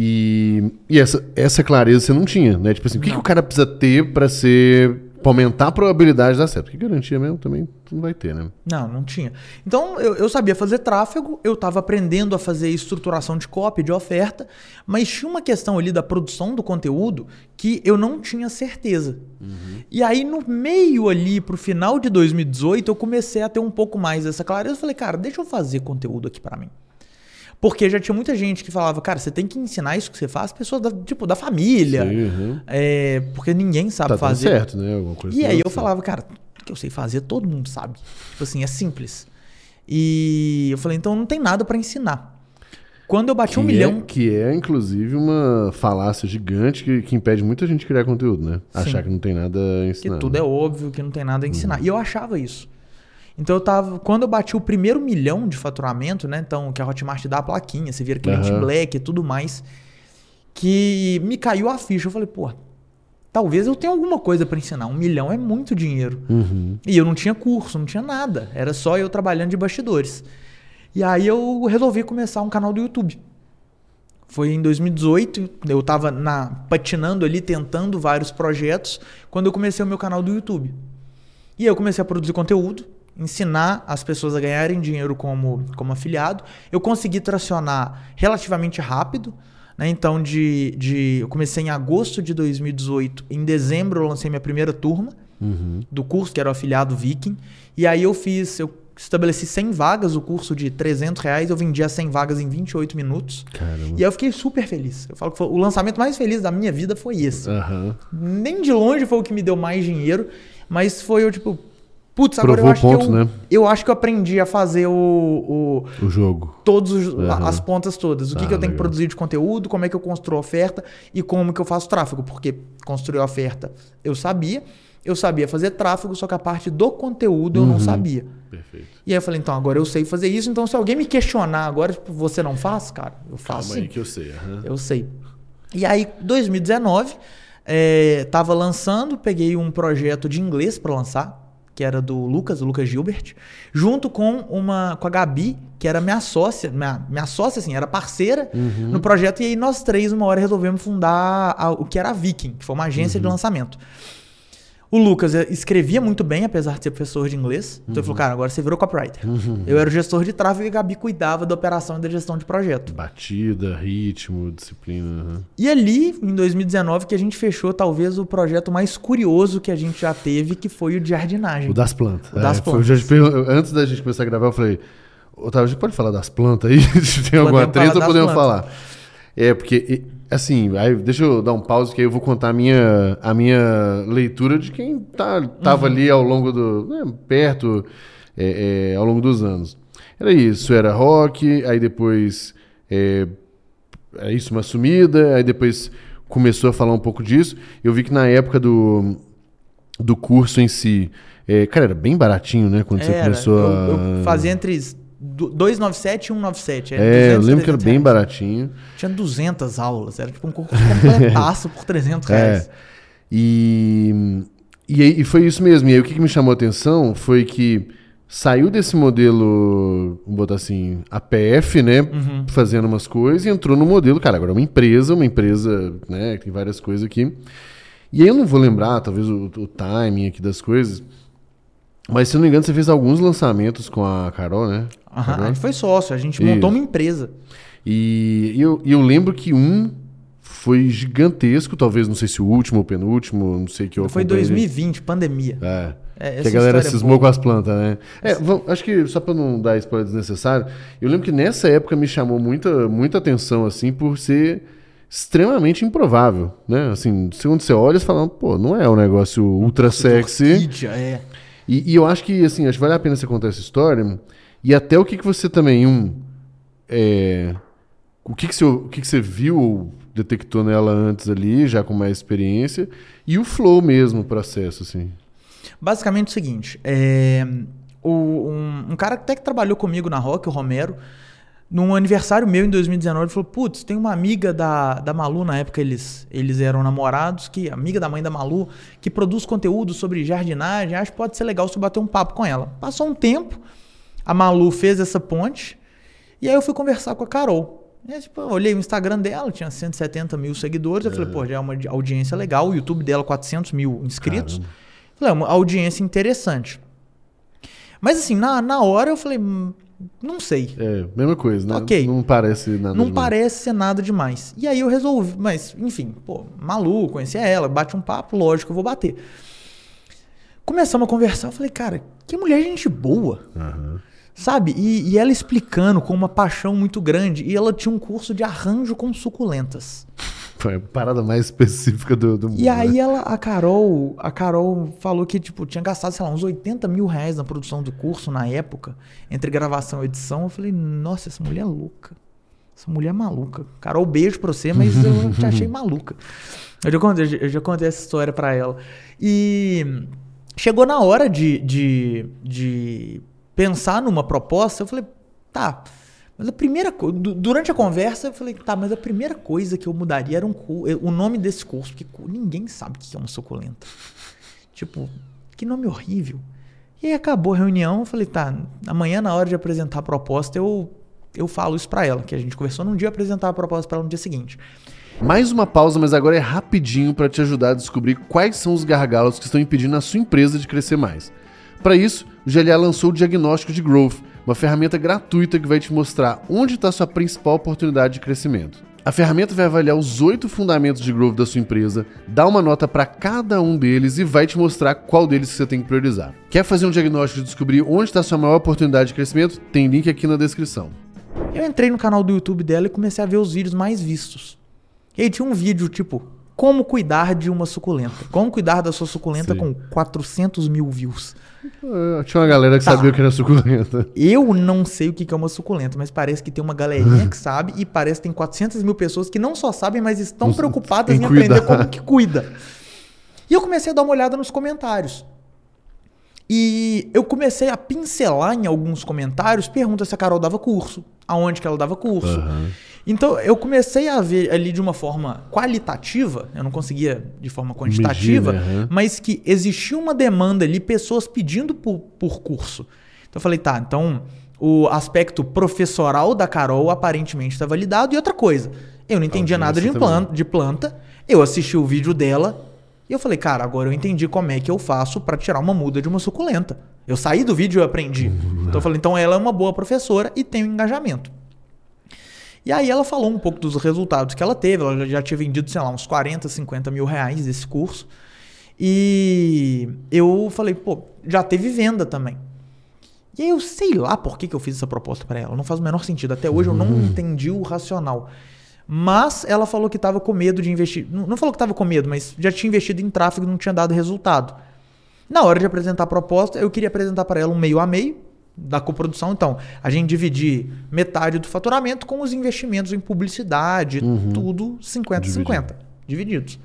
E, e essa, essa clareza você não tinha, né? Tipo assim, o que, que o cara precisa ter para ser. pra aumentar a probabilidade de dar certo? Que garantia mesmo também não vai ter, né? Não, não tinha. Então eu, eu sabia fazer tráfego, eu estava aprendendo a fazer estruturação de copy, de oferta, mas tinha uma questão ali da produção do conteúdo que eu não tinha certeza. E aí no meio ali, pro final de 2018, eu comecei a ter um pouco mais dessa clareza. Eu falei, cara, deixa eu fazer conteúdo aqui para mim. Porque já tinha muita gente que falava, cara, você tem que ensinar isso que você faz, pessoas da, tipo, da família. Sim, uhum. É, porque ninguém sabe Tá fazer. certo, né? Alguma coisa E aí eu certo. falava, cara, o que eu sei fazer, todo mundo sabe. Tipo assim, é simples. E eu falei, então não tem nada pra ensinar. Quando eu bati um Que milhão. É, que é, inclusive, uma falácia gigante que, que impede muita gente de criar conteúdo, né? Achar que não tem nada a Que ensinar. tudo é óbvio, que não tem nada a ensinar. E eu achava isso. Então eu tava. Quando eu bati o primeiro milhão de faturamento, né? Então, que a Hotmart dá a plaquinha, você vira cliente Aham. black e tudo mais. Que me caiu a ficha. Eu falei, pô, talvez eu tenha alguma coisa pra ensinar. Um milhão é muito dinheiro. Uhum. E eu não tinha curso, não tinha nada. Era só eu trabalhando de bastidores. E aí eu resolvi começar um canal do YouTube. Foi em 2018, eu tava na, patinando ali, tentando vários projetos, quando eu comecei o meu canal do YouTube. E aí eu comecei a produzir conteúdo, ensinar as pessoas a ganharem dinheiro como, como afiliado. Eu consegui tracionar relativamente rápido. Né? Então, de, de, eu comecei em agosto de 2018. Em dezembro, eu lancei minha primeira turma Uhum. do curso, que era o afiliado Viking. E aí eu fiz, eu estabeleci 100 vagas, o curso de 300 reais, eu vendi as 100 vagas em 28 minutos. Caramba. E aí eu fiquei super feliz. Eu falo que foi, o lançamento mais feliz da minha vida foi esse. Aham. Nem de longe foi o que me deu mais dinheiro, mas foi eu, tipo, putz, agora Provou eu acho ponto, que eu, né? eu acho que eu aprendi a fazer o, o O jogo. todos os- Aham. as pontas todas. O que, Ah, que eu tenho que legal. produzir de conteúdo, como é que eu construo a oferta e como que eu faço tráfego. Porque construir a oferta eu sabia, eu sabia fazer tráfego, só que a parte do conteúdo eu Uhum. não sabia. Perfeito. E aí eu falei, então agora eu sei fazer isso, então se alguém me questionar agora, tipo, você não faz, cara, eu Calma faço aí sim. que eu sei. aham. Eu sei. E aí, 2019, é, tava lançando, peguei um projeto de inglês para lançar, que era do Lucas, o Lucas Gilbert, junto com uma com a Gabi, que era minha sócia, minha, minha sócia assim, era parceira Uhum. no projeto e aí nós três uma hora resolvemos fundar a- o que era a Viking, que foi uma agência de Uhum. lançamento. O Lucas eh, escrevia muito bem, apesar de ser professor de inglês. Então ele Uhum. falou, cara, agora você virou copywriter. Eu era o gestor de tráfego e a Gabi cuidava da operação e da gestão de projeto. Batida, ritmo, disciplina. aham. E ali, em 2019, que a gente fechou talvez o projeto mais curioso que a gente já teve, que foi o de jardinagem. O das plantas. O das É, foi- plantas. pergun- Antes da gente começar a gravar, eu falei, Otávio, a gente pode falar das plantas aí? <laughs> Se tem alguma treta, podemos falar. É, porque, assim, aí deixa eu dar um pause, que aí eu vou contar a minha, a minha leitura de quem tá, tava Uhum. ali ao longo do. né, perto, é, é, ao longo dos anos. Era isso, era rock, aí depois. É, é isso, uma sumida, aí depois começou a falar um pouco disso. Eu vi que na época do, do curso em si, é, cara, era bem baratinho, né? Quando você Era, começou eu, a. eu fazia entre 297 e 197. era É, eu 200, lembro que era 300 bem reais. baratinho. Tinha 200 aulas, era tipo um curso completaço por 300 <laughs> reais. É. E, e, e foi isso mesmo. E aí o que, que me chamou a atenção foi que saiu desse modelo, vamos botar assim, APF, né? Uhum. Fazendo umas coisas e entrou no modelo, cara, agora é uma empresa, uma empresa, né? Que tem várias coisas aqui. E aí eu não vou lembrar, talvez, o, o timing aqui das coisas. Mas se eu não me engano, você fez alguns lançamentos com a Carol, né? Aham, Carol? a gente foi sócio, a gente Isso. montou uma empresa. E eu, eu lembro que um foi gigantesco, talvez, não sei se o último ou penúltimo, não sei que eu foi acompanhei. 2020, pandemia. É. É, que a galera é cismou boa. com as plantas, né? É, vamos- acho que só pra não dar spoiler desnecessário, eu lembro que nessa época me chamou muita, muita atenção, assim, por ser extremamente improvável, né? Assim, segundo você olha, você fala, pô, não é um negócio ultra sexy. Orquídea, é. E, e eu acho que, assim, acho que vale a pena você contar essa história. E até o que, que você também, um. é, o que, que, você, o que, que você viu ou detectou nela antes ali, já com mais experiência, e o flow mesmo, o processo, assim. Basicamente é o seguinte, é, o- um, um cara até que trabalhou comigo na Rock, o Romero, num aniversário meu em 2019, ele falou: Putz, tem uma amiga da, da Malu, na época eles, eles eram namorados, que amiga da mãe da Malu, que produz conteúdo sobre jardinagem, acho que pode ser legal se eu bater um papo com ela. Passou um tempo, a Malu fez essa ponte, e aí eu fui conversar com a Carol. Aí, tipo, eu olhei o Instagram dela, tinha 170 mil seguidores, eu falei, pô, já é uma audiência legal, o YouTube dela 400 mil inscritos. Caramba. Falei, é uma audiência interessante. Mas assim, na, na hora eu falei, hum, não sei. É, mesma coisa, né? Ok. Não parece nada Não demais. parece ser nada demais. E aí eu resolvi, mas enfim, pô, maluco, conhecia ela, bate um papo, lógico, eu vou bater. Começamos a conversar, eu falei, cara, que mulher gente boa. Aham. Sabe? E, e ela explicando com uma paixão muito grande. E ela tinha um curso de arranjo com suculentas. Foi a parada mais específica do, do mundo. E aí né? ela, a Carol, a Carol falou que tipo tinha gastado, sei lá, uns 80 mil reais na produção do curso na época, entre gravação e edição. Eu falei, nossa, essa mulher é louca. Essa mulher é maluca. Carol, beijo pra você, mas eu te achei <laughs> maluca. Eu já contei, eu já contei essa história pra ela. E chegou na hora de, de, de pensar numa proposta, eu falei, tá. Mas a primeira coisa, durante a conversa, eu falei, tá, mas a primeira coisa que eu mudaria era um, o nome desse curso, porque ninguém sabe o que é uma suculenta. Tipo, que nome horrível. E aí acabou a reunião, eu falei, tá, amanhã na hora de apresentar a proposta eu, eu falo isso pra ela, que a gente conversou num dia, apresentar a proposta pra ela no dia seguinte. Mais uma pausa, mas agora é rapidinho para te ajudar a descobrir quais são os gargalos que estão impedindo a sua empresa de crescer mais. Para isso, o GLA lançou o Diagnóstico de Growth, uma ferramenta gratuita que vai te mostrar onde está sua principal oportunidade de crescimento. A ferramenta vai avaliar os oito fundamentos de growth da sua empresa, dá uma nota para cada um deles e vai te mostrar qual deles você tem que priorizar. Quer fazer um diagnóstico e descobrir onde está sua maior oportunidade de crescimento? Tem link aqui na descrição. Eu entrei no canal do YouTube dela e comecei a ver os vídeos mais vistos. E aí tinha um vídeo tipo como cuidar de uma suculenta. Como cuidar da sua suculenta Sim. com 400 mil views. Uh, tinha uma galera que tá. sabia o que era suculenta. Eu não sei o que é uma suculenta, mas parece que tem uma galerinha que sabe e parece que tem 400 mil pessoas que não só sabem, mas estão preocupadas em, em aprender como que cuida. E eu comecei a dar uma olhada nos comentários. E eu comecei a pincelar em alguns comentários perguntas se a Carol dava curso, aonde que ela dava curso. Uhum. Então eu comecei a ver ali de uma forma qualitativa, eu não conseguia de forma quantitativa, Medir, né? mas que existia uma demanda ali, pessoas pedindo por, por curso. Então eu falei, tá, então o aspecto professoral da Carol aparentemente está validado. E outra coisa, eu não entendia nada de planta, de planta, eu assisti o vídeo dela, e eu falei, cara, agora eu entendi como é que eu faço para tirar uma muda de uma suculenta. Eu saí do vídeo e aprendi. Então eu falei, então ela é uma boa professora e tem um engajamento. E aí ela falou um pouco dos resultados que ela teve. Ela já tinha vendido, sei lá, uns 40, 50 mil reais desse curso. E eu falei, pô, já teve venda também. E aí eu sei lá por que, que eu fiz essa proposta para ela. Não faz o menor sentido. Até hoje eu não uhum. entendi o racional. Mas ela falou que estava com medo de investir. Não, falou que estava com medo, mas já tinha investido em tráfego e não tinha dado resultado. Na hora de apresentar a proposta, eu queria apresentar para ela um meio a meio da coprodução. Então, a gente dividir metade do faturamento com os investimentos em publicidade, uhum. tudo 50-50, divididos.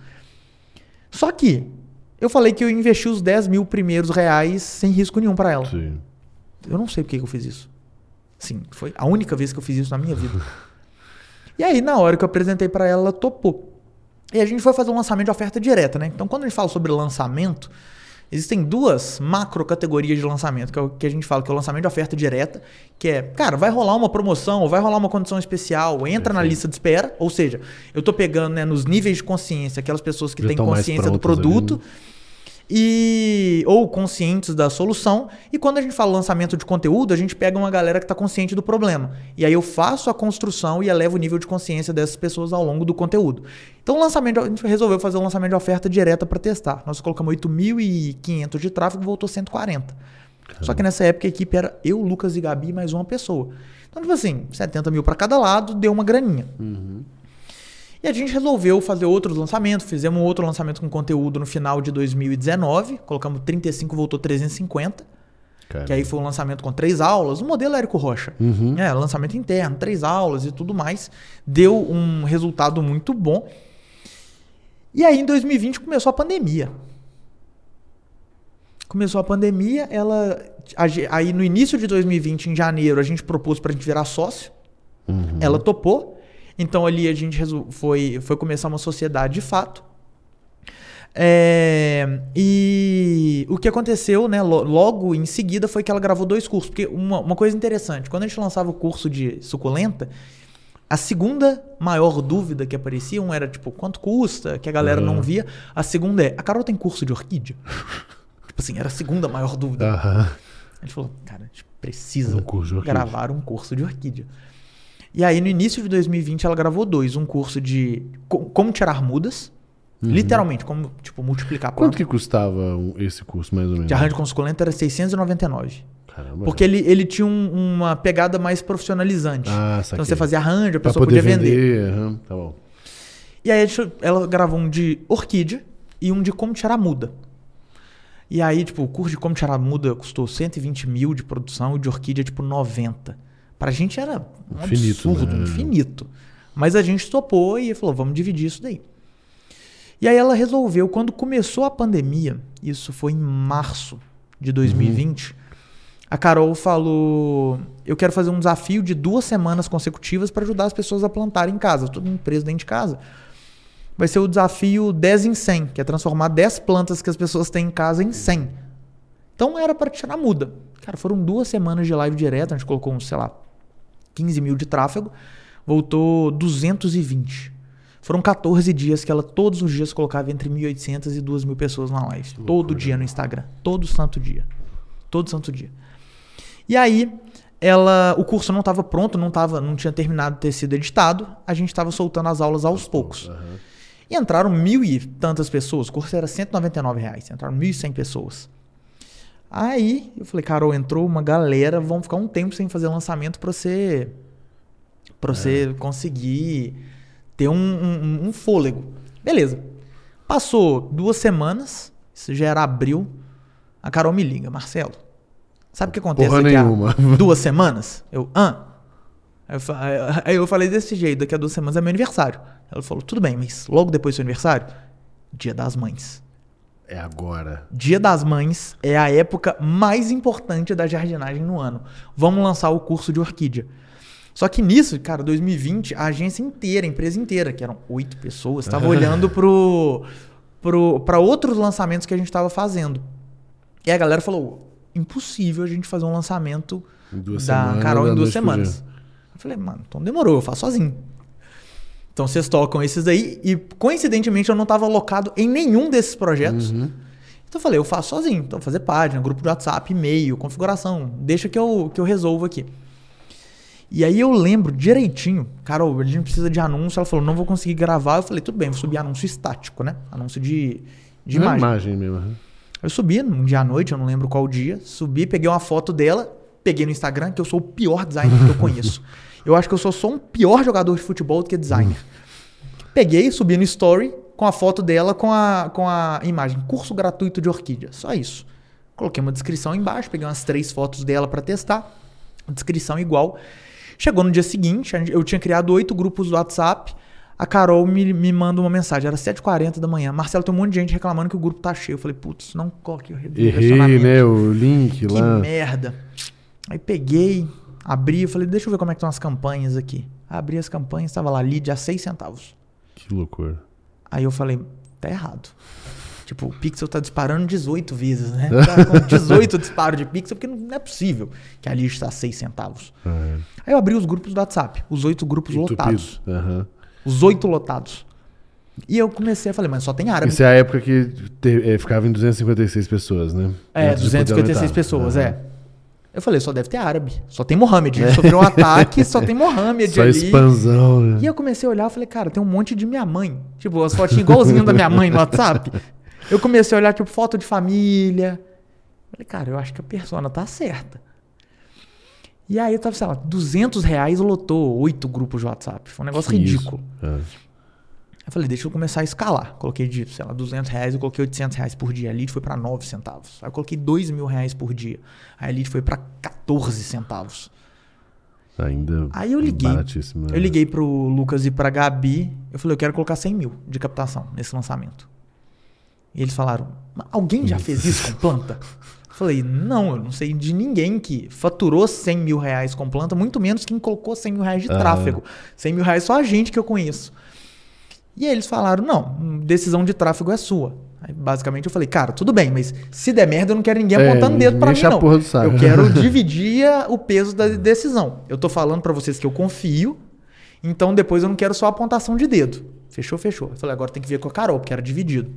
Só que eu falei que eu investi os 10 mil primeiros reais sem risco nenhum para ela. Sim. Eu não sei por que eu fiz isso. Sim, foi a única vez que eu fiz isso na minha vida. <laughs> E aí, na hora que eu apresentei para ela, ela topou. E a gente foi fazer um lançamento de oferta direta, né? Então, quando a gente fala sobre lançamento, existem duas macro categorias de lançamento, que é o que a gente fala que é o lançamento de oferta direta, que é, cara, vai rolar uma promoção, ou vai rolar uma condição especial, entra na lista de espera, ou seja, eu tô pegando né, nos níveis de consciência, aquelas pessoas que Já têm consciência do produto. Ali, né? E ou conscientes da solução. E quando a gente fala lançamento de conteúdo, a gente pega uma galera que está consciente do problema. E aí eu faço a construção e elevo o nível de consciência dessas pessoas ao longo do conteúdo. Então, o lançamento, a gente resolveu fazer um lançamento de oferta direta para testar. Nós colocamos 8.500 de tráfego, voltou 140. Caramba. Só que nessa época a equipe era eu, Lucas e Gabi mais uma pessoa. Então, tipo assim, 70 mil para cada lado, deu uma graninha. Uhum. E a gente resolveu fazer outros lançamentos. Fizemos outro lançamento com conteúdo no final de 2019. Colocamos 35, voltou 350. Caramba. Que aí foi um lançamento com três aulas. O modelo Érico Rocha. Uhum. É, lançamento interno, três aulas e tudo mais. Deu um resultado muito bom. E aí em 2020 começou a pandemia. Começou a pandemia, ela. Aí no início de 2020, em janeiro, a gente propôs para a gente virar sócio. Uhum. Ela topou. Então ali a gente foi, foi começar uma sociedade de fato. É, e o que aconteceu, né, logo em seguida, foi que ela gravou dois cursos. Porque uma, uma coisa interessante, quando a gente lançava o curso de suculenta, a segunda maior dúvida que aparecia, um era tipo, quanto custa, que a galera uhum. não via. A segunda é, a Carol tem curso de orquídea? <laughs> tipo assim, era a segunda maior dúvida. Uhum. A gente falou, cara, a gente precisa um gravar um curso de orquídea. E aí, no início de 2020, ela gravou dois. Um curso de como tirar mudas. Uhum. Literalmente, como tipo, multiplicar Quanto que custava esse curso, mais ou menos? De arranjo com suculenta era 699. Caramba. Porque ele, ele tinha um- uma pegada mais profissionalizante. Ah, então saquei. você fazia arranjo, a pessoa podia vender. vender. aham, tá bom. E aí ela gravou um de orquídea e um de como tirar muda. E aí, tipo, o curso de como tirar muda custou 120 mil de produção e de orquídea, tipo, 90. Pra gente era um Infinito, absurdo, né? infinito. Mas a gente topou e falou, vamos dividir isso daí. E aí ela resolveu, quando começou a pandemia, isso foi em março de 2020, a Carol falou: Eu quero fazer um desafio de duas semanas consecutivas para ajudar as pessoas a plantarem em casa, todo mundo preso dentro de casa. Vai ser o desafio 10 em 100, que é transformar 10 plantas que as pessoas têm em casa em 100. Então era para tirar muda. Cara, foram duas semanas de live direto, a gente colocou uns, sei lá, 15 mil de tráfego, voltou 220. Foram 14 dias que ela todos os dias colocava entre 1.800 e 2.000 pessoas na live. Todo dia no Instagram. Todo santo dia. Todo santo dia. E aí, ela, o curso não estava pronto, não, tava, não tinha terminado de ter sido editado. A gente estava soltando as aulas aos poucos. Aham. E entraram mil e tantas pessoas. O curso era 199 reais. Entraram 1.100 pessoas. Aí eu falei, Carol, entrou uma galera, vamos ficar um tempo sem fazer lançamento pra você. Pra você conseguir ter um, um- um fôlego. Beleza. Passou duas semanas, isso já era abril. A Carol me liga, Marcelo. Sabe o que acontece Porra nenhuma. <laughs> duas semanas? Eu, fa- aí eu falei desse jeito, daqui a duas semanas é meu aniversário. Ela falou, tudo bem, mas logo depois do seu aniversário, dia das mães. É agora. Dia das Mães é a época mais importante da jardinagem no ano. Vamos lançar o curso de orquídea. Só que nisso, cara, 2020, a agência inteira, a empresa inteira, que eram oito pessoas, estava <laughs> olhando pro, pro, para outros lançamentos que a gente estava fazendo. E a galera falou: impossível a gente fazer um lançamento da semanas, Carol em duas semanas. Eu falei, mano, então demorou, eu faço sozinho. Então vocês tocam esses daí e coincidentemente eu não estava alocado em nenhum desses projetos. Uhum. Então eu falei, eu faço sozinho. Então fazer página, grupo de WhatsApp, e-mail, configuração, deixa que eu, que eu resolvo aqui. E aí eu lembro direitinho, Carol, a gente precisa de anúncio. Ela falou, não vou conseguir gravar. Eu falei, tudo bem, vou subir anúncio estático, né? Anúncio de, de é imagem. imagem mesmo. Eu subi um dia à noite, eu não lembro qual dia. Subi, peguei uma foto dela, peguei no Instagram, que eu sou o pior designer que eu conheço. <laughs> Eu acho que eu sou só um pior jogador de futebol do que designer. Peguei, subi no story com a foto dela com a, com a imagem. Curso gratuito de orquídea. Só isso. Coloquei uma descrição embaixo, peguei umas três fotos dela para testar. Descrição igual. Chegou no dia seguinte, eu tinha criado oito grupos do WhatsApp. A Carol me, me manda uma mensagem, era 7h40 da manhã. Marcelo, tem um monte de gente reclamando que o grupo tá cheio. Eu falei, putz, não coloquei o Errei, né? O link Que lá. merda. Aí peguei, abri, eu falei, deixa eu ver como é que estão as campanhas aqui. Abri as campanhas, estava lá, lead a 6 centavos. Que loucura. Aí eu falei, tá errado. Tipo, o Pixel tá disparando 18 vezes, né? <laughs> Tá com 18 disparos de Pixel, porque não é possível que a lead está a 6 centavos. Ah, Aí eu abri os grupos do WhatsApp, os oito grupos entupido. lotados. Aham. Os oito lotados. E eu comecei a falar, mas só tem árabe. Isso é a época que te- é, ficava em 256 pessoas, né? É, Antes de poder 256 aumentar. pessoas, Aham. é. Eu falei, só deve ter árabe. Só tem Mohamed. Sofreu um <laughs> ataque, só tem Mohamed Só ali. expansão, né? E eu comecei a olhar e falei, cara, tem um monte de minha mãe. Tipo, as fotinhas igualzinho da minha mãe no WhatsApp. Eu comecei a olhar, tipo, foto de família. Falei, cara, eu acho que a persona tá certa. E aí eu tava, sei lá, 200 reais lotou oito grupos de WhatsApp. Foi um negócio Que ridículo. É. Eu falei, deixa eu começar a escalar. Coloquei de, sei lá, 200 reais, eu coloquei 800 reais por dia. A lead foi para 9 centavos. Aí eu coloquei 2 mil reais por dia. Aí a lead foi para 14 centavos. Ainda Aí eu liguei. Eu liguei pro Lucas e pra Gabi. Eu falei, eu quero colocar 100 mil de captação nesse lançamento. E eles falaram, "Mas alguém já fez isso com planta? Eu falei, não, eu não sei de ninguém que faturou 100 mil reais com planta, muito menos quem colocou 100 mil reais de tráfego. 100 mil reais só a gente que eu conheço. E aí eles falaram, não, decisão de tráfego é sua. Aí basicamente eu falei, cara, tudo bem, mas se der merda eu não quero ninguém É, apontando dedo pra mim não. Eu quero <laughs> dividir o peso da decisão. Eu tô falando pra vocês que eu confio, então depois eu não quero só apontação de dedo. Fechou, fechou. Eu falei, agora tem que ver com a Carol, porque era dividido.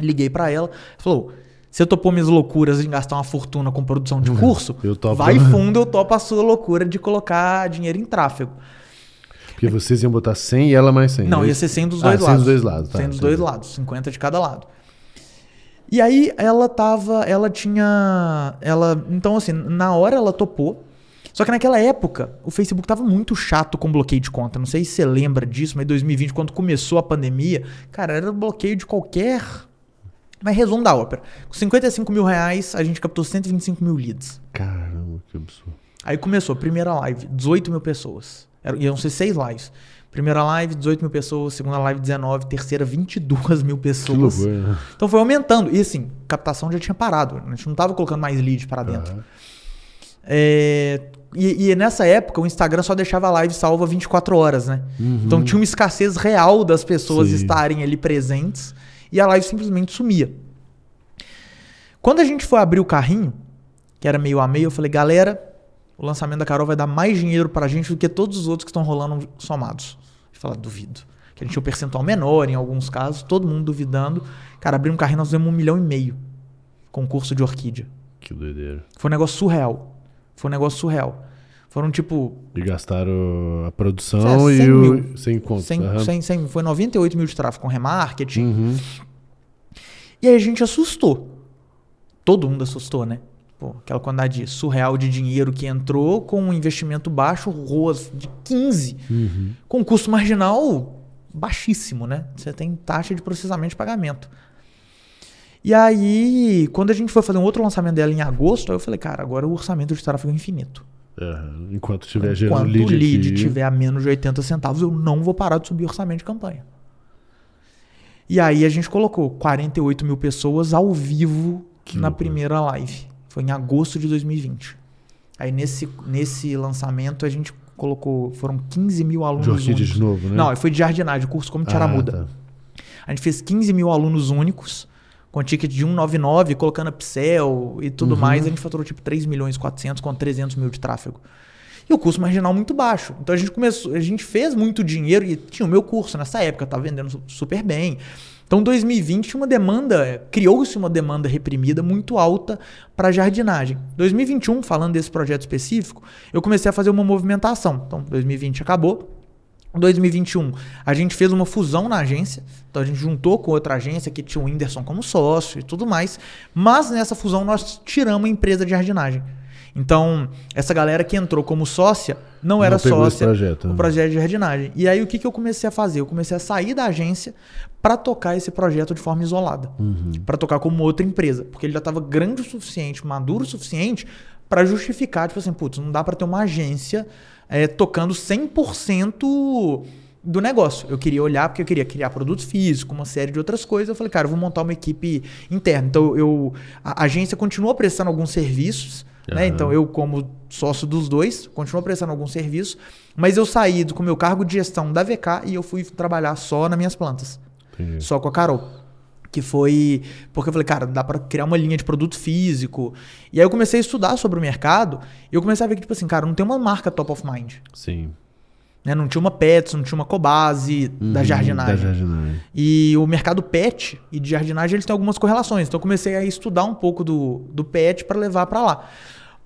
Liguei pra ela, falou: você topou minhas loucuras em gastar uma fortuna com produção de <laughs> curso? Eu topo. Vai fundo, eu topo a sua loucura de colocar dinheiro em tráfego. Porque vocês iam botar 100 e ela mais 100. Não, né? ia ser 100 dos Ah, dois 100 lados. dos dois lados, tá, 100 dos dois lados, 50 de cada lado. E aí ela tava, ela tinha, ela, então assim, na hora ela topou. Só que naquela época, o Facebook tava muito chato com bloqueio de conta. Não sei se você lembra disso, mas em 2020, quando começou a pandemia, cara, era bloqueio de qualquer. Mas resumo da ópera. Com 55 mil reais, a gente captou 125 mil leads. Caramba, que absurdo. Aí começou, primeira live, 18 mil pessoas. Iam ser seis lives. Primeira live, 18 mil pessoas. Segunda live, 19. Terceira, 22 mil Que pessoas. loucura. né? Então foi aumentando. E assim, captação já tinha parado. A gente não tava colocando mais lead para dentro. Aham. É, e, e nessa época o Instagram só deixava a live salva 24 horas, né? Então tinha uma escassez real das pessoas Sim. estarem ali presentes e a live simplesmente sumia. Quando a gente foi abrir o carrinho, que era meio a meio, eu falei, galera, o lançamento da Carol vai dar mais dinheiro pra gente do que todos os outros que estão rolando somados. Eu falei, duvido. Que a gente tinha um percentual menor em alguns casos, todo mundo duvidando. Cara, abrimos um carrinho, nós fizemos um milhão e meio. Concurso de orquídea. Que doideira. Foi um negócio surreal. Foi um negócio surreal. Foram tipo. E gastaram a produção É, e 100 o. mil. Sem conta. 100, aham. 100, 100, foi 98 mil de tráfego com remarketing. Uhum. E aí a gente assustou. Todo mundo assustou, né? Pô, aquela quantidade surreal de dinheiro que entrou com um investimento baixo, ROAS de 15, Uhum. com custo marginal baixíssimo, né? Você tem taxa de processamento de pagamento. E aí, quando a gente foi fazer um outro lançamento dela em agosto, aí eu falei, cara, agora o orçamento de tráfego é infinito. Aham. Enquanto estiver gerando Enquanto lead, o lead aqui, tiver a menos de 80 centavos, eu não vou parar de subir orçamento de campanha. E aí a gente colocou 48 mil pessoas ao vivo Que na loucura. primeira live. Foi em agosto de 2020. Aí nesse, nesse lançamento a gente colocou. Foram 15 mil alunos. de orquídea de novo, né? Não, foi de jardinagem, curso como tirar Ah, muda. tá. A gente fez 15 mil alunos únicos, com ticket de 199, colocando upsell e tudo Uhum. mais. A gente faturou tipo 3 milhões e 400 com 300 mil de tráfego. E o custo marginal muito baixo. Então a gente começou, a gente fez muito dinheiro e tinha o meu curso nessa época, tava vendendo su- super bem. Então 2020 tinha uma demanda, criou-se uma demanda reprimida muito alta para jardinagem. 2021, falando desse projeto específico, eu comecei a fazer uma movimentação. Então 2020 acabou, em 2021, a gente fez uma fusão na agência. Então a gente juntou com outra agência que tinha o Whindersson como sócio e tudo mais. Mas nessa fusão nós tiramos a empresa de jardinagem. Então, essa galera que entrou como sócia não, Não era sócia projeto, o né? projeto de jardinagem. E aí o que, que eu comecei a fazer? Eu comecei a sair da agência para tocar esse projeto de forma isolada. Uhum. Para tocar como outra empresa. Porque ele já estava grande o suficiente, maduro o suficiente para justificar, tipo assim, putz, não dá para ter uma agência é, tocando 100% do negócio. Eu queria olhar porque eu queria criar produtos físicos, uma série de outras coisas. Eu falei, cara, eu vou montar uma equipe interna. Então eu a agência continua prestando alguns serviços, né? Aham. Então eu como sócio dos dois, continuo prestando alguns serviços, mas eu saí do- com o meu cargo de gestão da VK e eu fui trabalhar só nas minhas plantas, Entendi. só com a Carol. Que foi. Porque eu falei, cara, dá pra criar uma linha de produto físico. E aí eu comecei a estudar sobre o mercado e eu comecei a ver que, tipo assim, cara, não tem uma marca top of mind. Sim. Né? Não tinha uma Pets, não tinha uma Cobase da Uhum, jardinagem. Da jardinagem. E o mercado pet e de jardinagem eles têm algumas correlações. Então eu comecei a estudar um pouco do, do pet para levar para lá.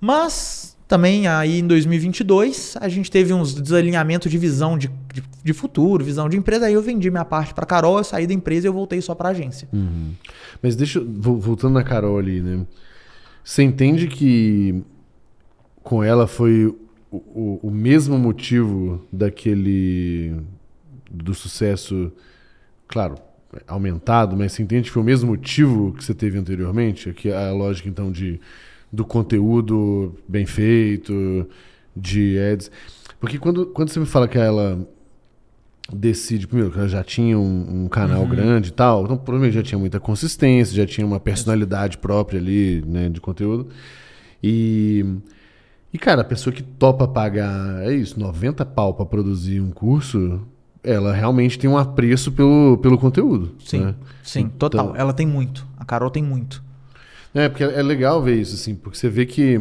Mas também aí em 2022 a gente teve uns desalinhamentos de visão de, de, de futuro, visão de empresa. Aí eu vendi minha parte para Carol, eu saí da empresa e eu voltei só para agência. Uhum. Mas deixa Voltando na Carol ali, né? Você entende que com ela foi o, o, o mesmo motivo daquele. do sucesso, claro, aumentado, mas você entende que foi o mesmo motivo que você teve anteriormente? Que a lógica, então, de, do conteúdo bem feito, de ads. Porque quando, quando você me fala que ela decide, primeiro, que ela já tinha um, um canal grande e tal, então provavelmente já tinha muita consistência, já tinha uma personalidade própria ali, né, de conteúdo. E, e cara, a pessoa que topa pagar, é isso, 90 pau pra produzir um curso, ela realmente tem um apreço pelo, pelo conteúdo. Sim, né? sim, Então- total. Ela tem muito. A Carol tem muito. É, porque é legal ver isso, assim, porque você vê que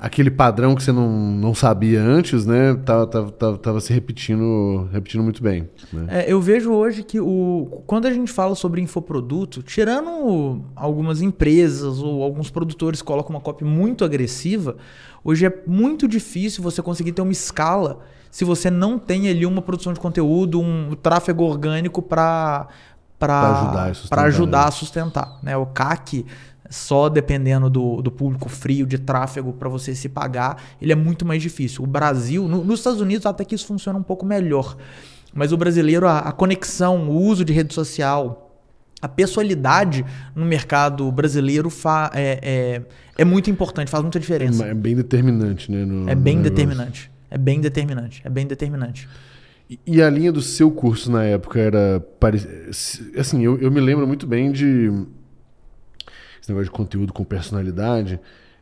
aquele padrão que você não, não sabia antes, né, tava, tava, tava, tava se repetindo, repetindo muito bem. Né? É, eu vejo hoje que o, quando a gente fala sobre infoproduto, tirando algumas empresas ou alguns produtores colocam uma copy muito agressiva, hoje é muito difícil você conseguir ter uma escala se você não tem ali uma produção de conteúdo, um tráfego orgânico para Pra ajudar e sustentar, para ajudar né? a sustentar. Né? O CAC, só dependendo do, do público frio, de tráfego, para você se pagar, ele é muito mais difícil. O Brasil, no- nos Estados Unidos, até que isso funciona um pouco melhor. Mas o brasileiro, a, a conexão, o uso de rede social, a pessoalidade no mercado brasileiro é, é, é muito importante, faz muita diferença. É bem determinante, né? no- É bem determinante. É bem determinante. É bem determinante. E- E a linha do seu curso na época era. pare- Assim, eu, eu me lembro muito bem de. Esse negócio de conteúdo com personalidade.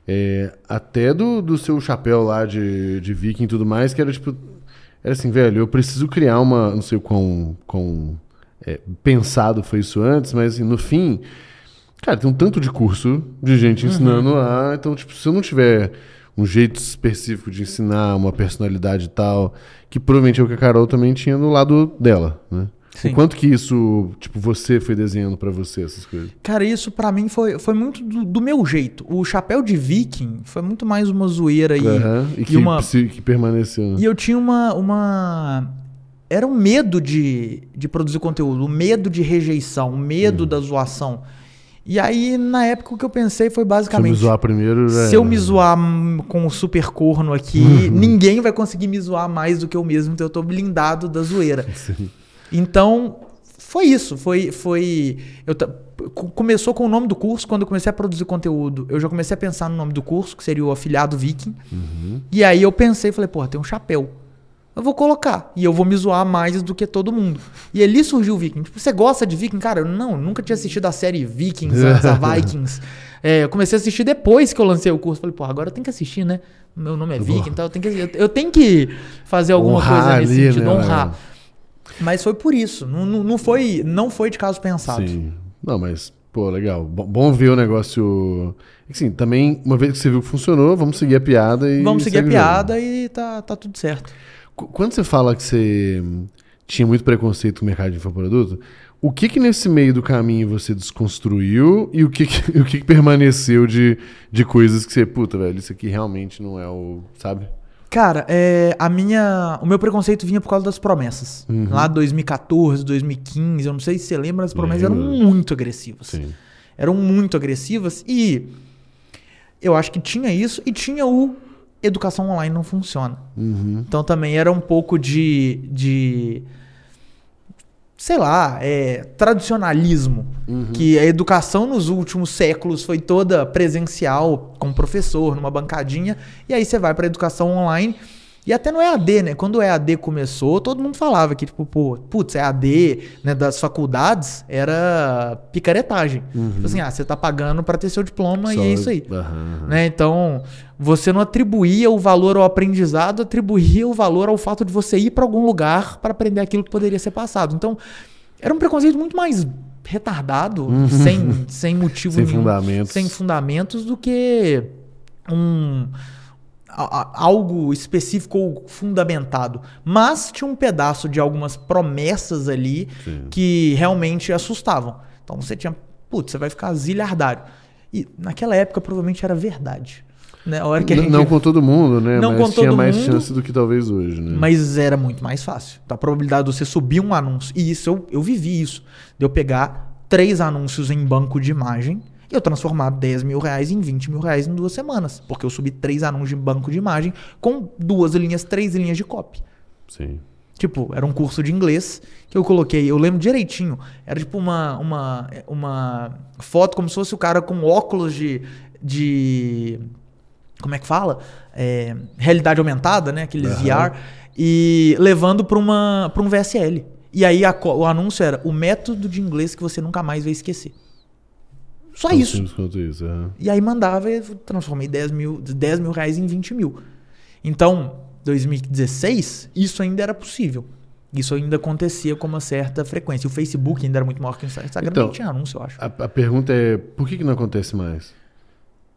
é, até do, do seu chapéu lá de, de viking e tudo mais, que era tipo. Era assim, velho, eu preciso criar uma. Não sei quão, quão é, pensado foi isso antes, mas assim, no fim. Cara, tem um tanto de curso de gente ensinando lá. Então, tipo, se eu não tiver um jeito específico de ensinar, uma personalidade e tal, que provavelmente é o que a Carol também tinha no lado dela, né? Sim. O quanto que isso, tipo, você foi desenhando pra você, essas coisas? Cara, isso pra mim foi, foi muito do, do meu jeito. O chapéu de viking foi muito mais uma zoeira e, Aham, E, que, uma- que permaneceu. né? e eu tinha uma, uma... Era um medo de, de produzir conteúdo, um medo de rejeição, um medo da zoação. E aí, na época, o que eu pensei foi Se eu me basicamente... zoar primeiro, já Se eu me zoar com o super corno aqui, Uhum. ninguém vai conseguir me zoar mais do que eu mesmo, então eu tô blindado da zoeira. <laughs> Sim. Então, foi isso. Foi. foi eu começou com o nome do curso. Quando eu comecei a produzir conteúdo, eu já comecei a pensar no nome do curso, que seria o afiliado Viking. Uhum. E aí eu pensei, falei, porra, tem um chapéu. Eu vou colocar. E eu vou me zoar mais do que todo mundo. E ali surgiu o Viking. Tipo, você gosta de Viking? Cara, eu não, nunca tinha assistido a série Vikings, antes, a <laughs> Vikings. É, eu comecei a assistir depois que eu lancei o curso. Falei, porra, agora eu tenho que assistir, né? Meu nome é Viking, então eu tenho que, eu, eu tenho que fazer alguma Honrar coisa nesse ali, sentido, né, honrar. Mas foi por isso. Não, não, foi, não foi de caso pensado. Sim. Não, mas, pô, legal. Bom, bom ver o negócio. Assim, também, uma vez que você viu que funcionou, vamos seguir a piada e. Vamos seguir a piada e tá, tá tudo certo. Qu- Quando você fala que você tinha muito preconceito com o mercado de infoproduto, o que que nesse meio do caminho você desconstruiu e o que que, <laughs> o que que permaneceu de, de coisas que você, puta, velho, isso aqui realmente não é o, sabe? Cara, é, a minha, o meu preconceito vinha por causa das promessas. Uhum. Lá 2014, 2015, eu não sei se você lembra, as promessas eram Lembro. muito agressivas. Sim. Eram muito agressivas e eu acho que tinha isso e tinha o educação online não funciona. Uhum. Então também era um pouco de. de sei lá, é, tradicionalismo. Que a educação nos últimos séculos foi toda presencial, com professor, numa bancadinha, e aí você vai para educação online. E até no EAD, né? Quando o EAD começou, todo mundo falava que, tipo, pô, putz, EAD né, das faculdades era picaretagem. Tipo assim, ah, você tá pagando para ter seu diploma e Só- é isso aí aham. né? Então, você não atribuía o valor ao aprendizado, atribuía o valor ao fato de você ir para algum lugar para aprender aquilo que poderia ser passado. Então, era um preconceito muito mais retardado, sem, sem motivo Sem nenhum, fundamentos. sem fundamentos do que um algo específico ou fundamentado. Mas tinha um pedaço de algumas promessas ali Sim. que realmente assustavam. Então você tinha, putz, você vai ficar zilhardário. E naquela época provavelmente era verdade. Né? A hora que a gente- Não com todo mundo, né? Não Mas com tinha todo mais mundo. chance do que talvez hoje, né? Mas era muito mais fácil. Então, a probabilidade de você subir um anúncio. E isso eu, eu vivi isso. De eu pegar três anúncios em banco de imagem e eu transformar 10 mil reais em 20 mil reais em duas semanas. Porque eu subi três anúncios em banco de imagem com duas linhas, três linhas de copy. Sim. Tipo, era um curso de inglês que eu coloquei, eu lembro direitinho. Era tipo uma, uma, uma foto como se fosse o cara com óculos de. de como é que fala? É, realidade aumentada, né? Aqueles Aham. VR. E levando para um VSL. E aí a o anúncio era o método de inglês que você nunca mais vai esquecer. Só Tão isso. isso. aham. E aí mandava e transformei 10 mil, 10 mil reais em 20 mil. Então, 2016, isso ainda era possível. Isso ainda acontecia com uma certa frequência. O Facebook ainda era muito maior que o Instagram. Instagram Então, nem tinha anúncio, eu acho. A, a pergunta é, por que, que não acontece mais?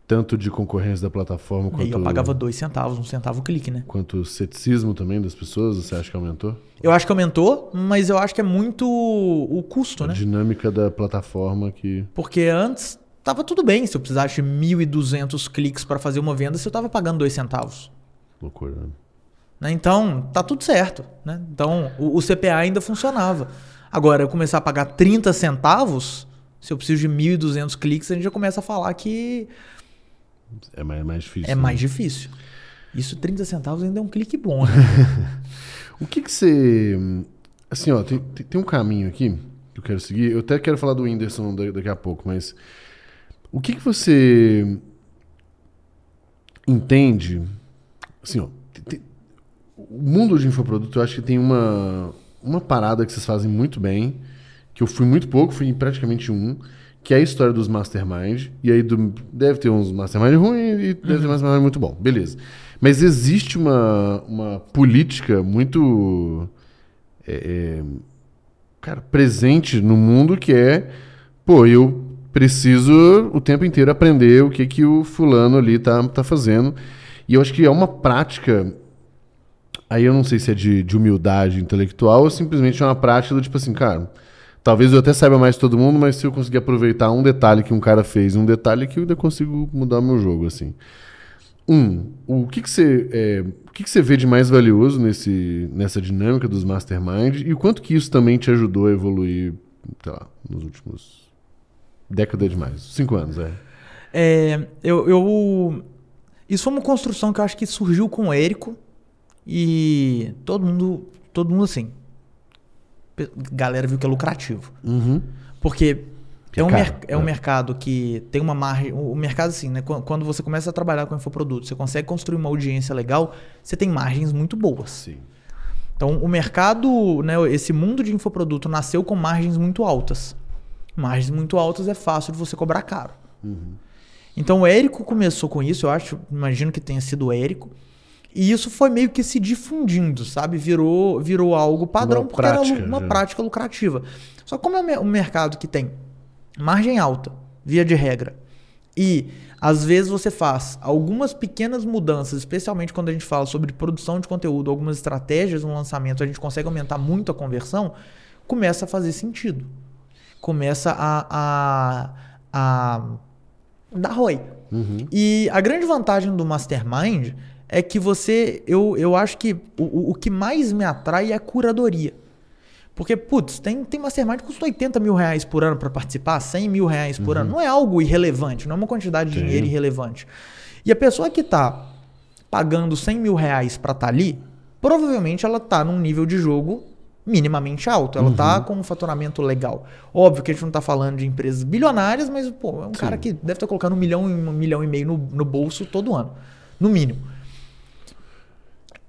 Tanto de concorrência da plataforma E quanto... aí eu pagava dois centavos, um centavo o clique, né? Quanto o ceticismo também das pessoas, você acha que aumentou? Eu acho que aumentou, mas eu acho que é muito o custo, A né? dinâmica da plataforma que... Porque antes tava tudo bem. Se eu precisasse de 1.200 cliques para fazer uma venda, se eu tava pagando dois centavos. Loucura, né? né? Então, tá tudo certo. Né? Então, o, o CPA ainda funcionava. Agora, eu começar a pagar 30 centavos, se eu preciso de 1.200 cliques, a gente já começa a falar que É mais, mais difícil. é né? mais difícil. Isso 30 centavos ainda é um clique bom, né? <laughs> O que que você. Assim, ó, tem, tem, um caminho aqui que eu quero seguir. Eu até quero falar do Whindersson da- daqui a pouco, mas. O que que você. Entende. Assim, ó. tem- o mundo de infoproduto, eu acho que tem uma, uma parada que vocês fazem muito bem, que eu fui muito pouco, fui em praticamente um, que é a história dos mastermind. E aí do- deve ter uns mastermind ruins e deve ter mastermind muito bom. Beleza. Mas existe uma, uma política muito. é, é, cara, presente no mundo que é. Pô, eu preciso o tempo inteiro aprender o que, que o fulano ali tá, tá fazendo. E eu acho que é uma prática. Aí eu não sei se é de, de humildade intelectual ou simplesmente é uma prática do tipo assim, cara. Talvez eu até saiba mais que todo mundo, mas se eu conseguir aproveitar um detalhe que um cara fez, um detalhe que eu ainda consigo mudar meu jogo, assim. Um, o que, que você é, o que, que você vê de mais valioso nesse, nessa dinâmica dos mastermind e o quanto que isso também te ajudou a evoluir, sei lá, nos últimos década de mais, cinco anos, é. É, eu, eu- Isso foi uma construção que eu acho que surgiu com o Érico e todo mundo, todo mundo assim. Galera viu que é lucrativo. Uhum. Porque Que é, é um, caro, é um é. mercado que tem uma margem. O mercado, assim, né? Quan- Quando você começa a trabalhar com infoproduto, você consegue construir uma audiência legal, você tem margens muito boas. Sim. Então, o mercado, né, esse mundo de infoproduto nasceu com margens muito altas. Margens muito altas é fácil de você cobrar caro. Então, o Érico começou com isso, eu acho, imagino que tenha sido o Érico. E isso foi meio que se difundindo, sabe? Virou, virou algo padrão, Uma porque era prática, lu- uma já. prática lucrativa. Só como é um um mercado que tem margem alta, via de regra, e às vezes você faz algumas pequenas mudanças, especialmente quando a gente fala sobre produção de conteúdo, algumas estratégias no lançamento, a gente consegue aumentar muito a conversão, começa a fazer sentido. Começa a, a, a dar ROI. Uhum. E a grande vantagem do Mastermind é que você. Eu, eu acho que o, o- que mais me atrai é a curadoria. Porque, putz, tem, tem Mastermind que custa 80 mil reais por ano para participar, 100 mil reais por ano. Não é algo irrelevante, não é uma quantidade de Sim. dinheiro irrelevante. E a pessoa que está pagando 100 mil reais para estar ali, provavelmente ela está num nível de jogo minimamente alto. Ela está com um faturamento legal. Óbvio que a gente não está falando de empresas bilionárias, mas pô, é um cara que deve estar colocando um milhão, e um milhão e meio no, no bolso todo ano, no mínimo.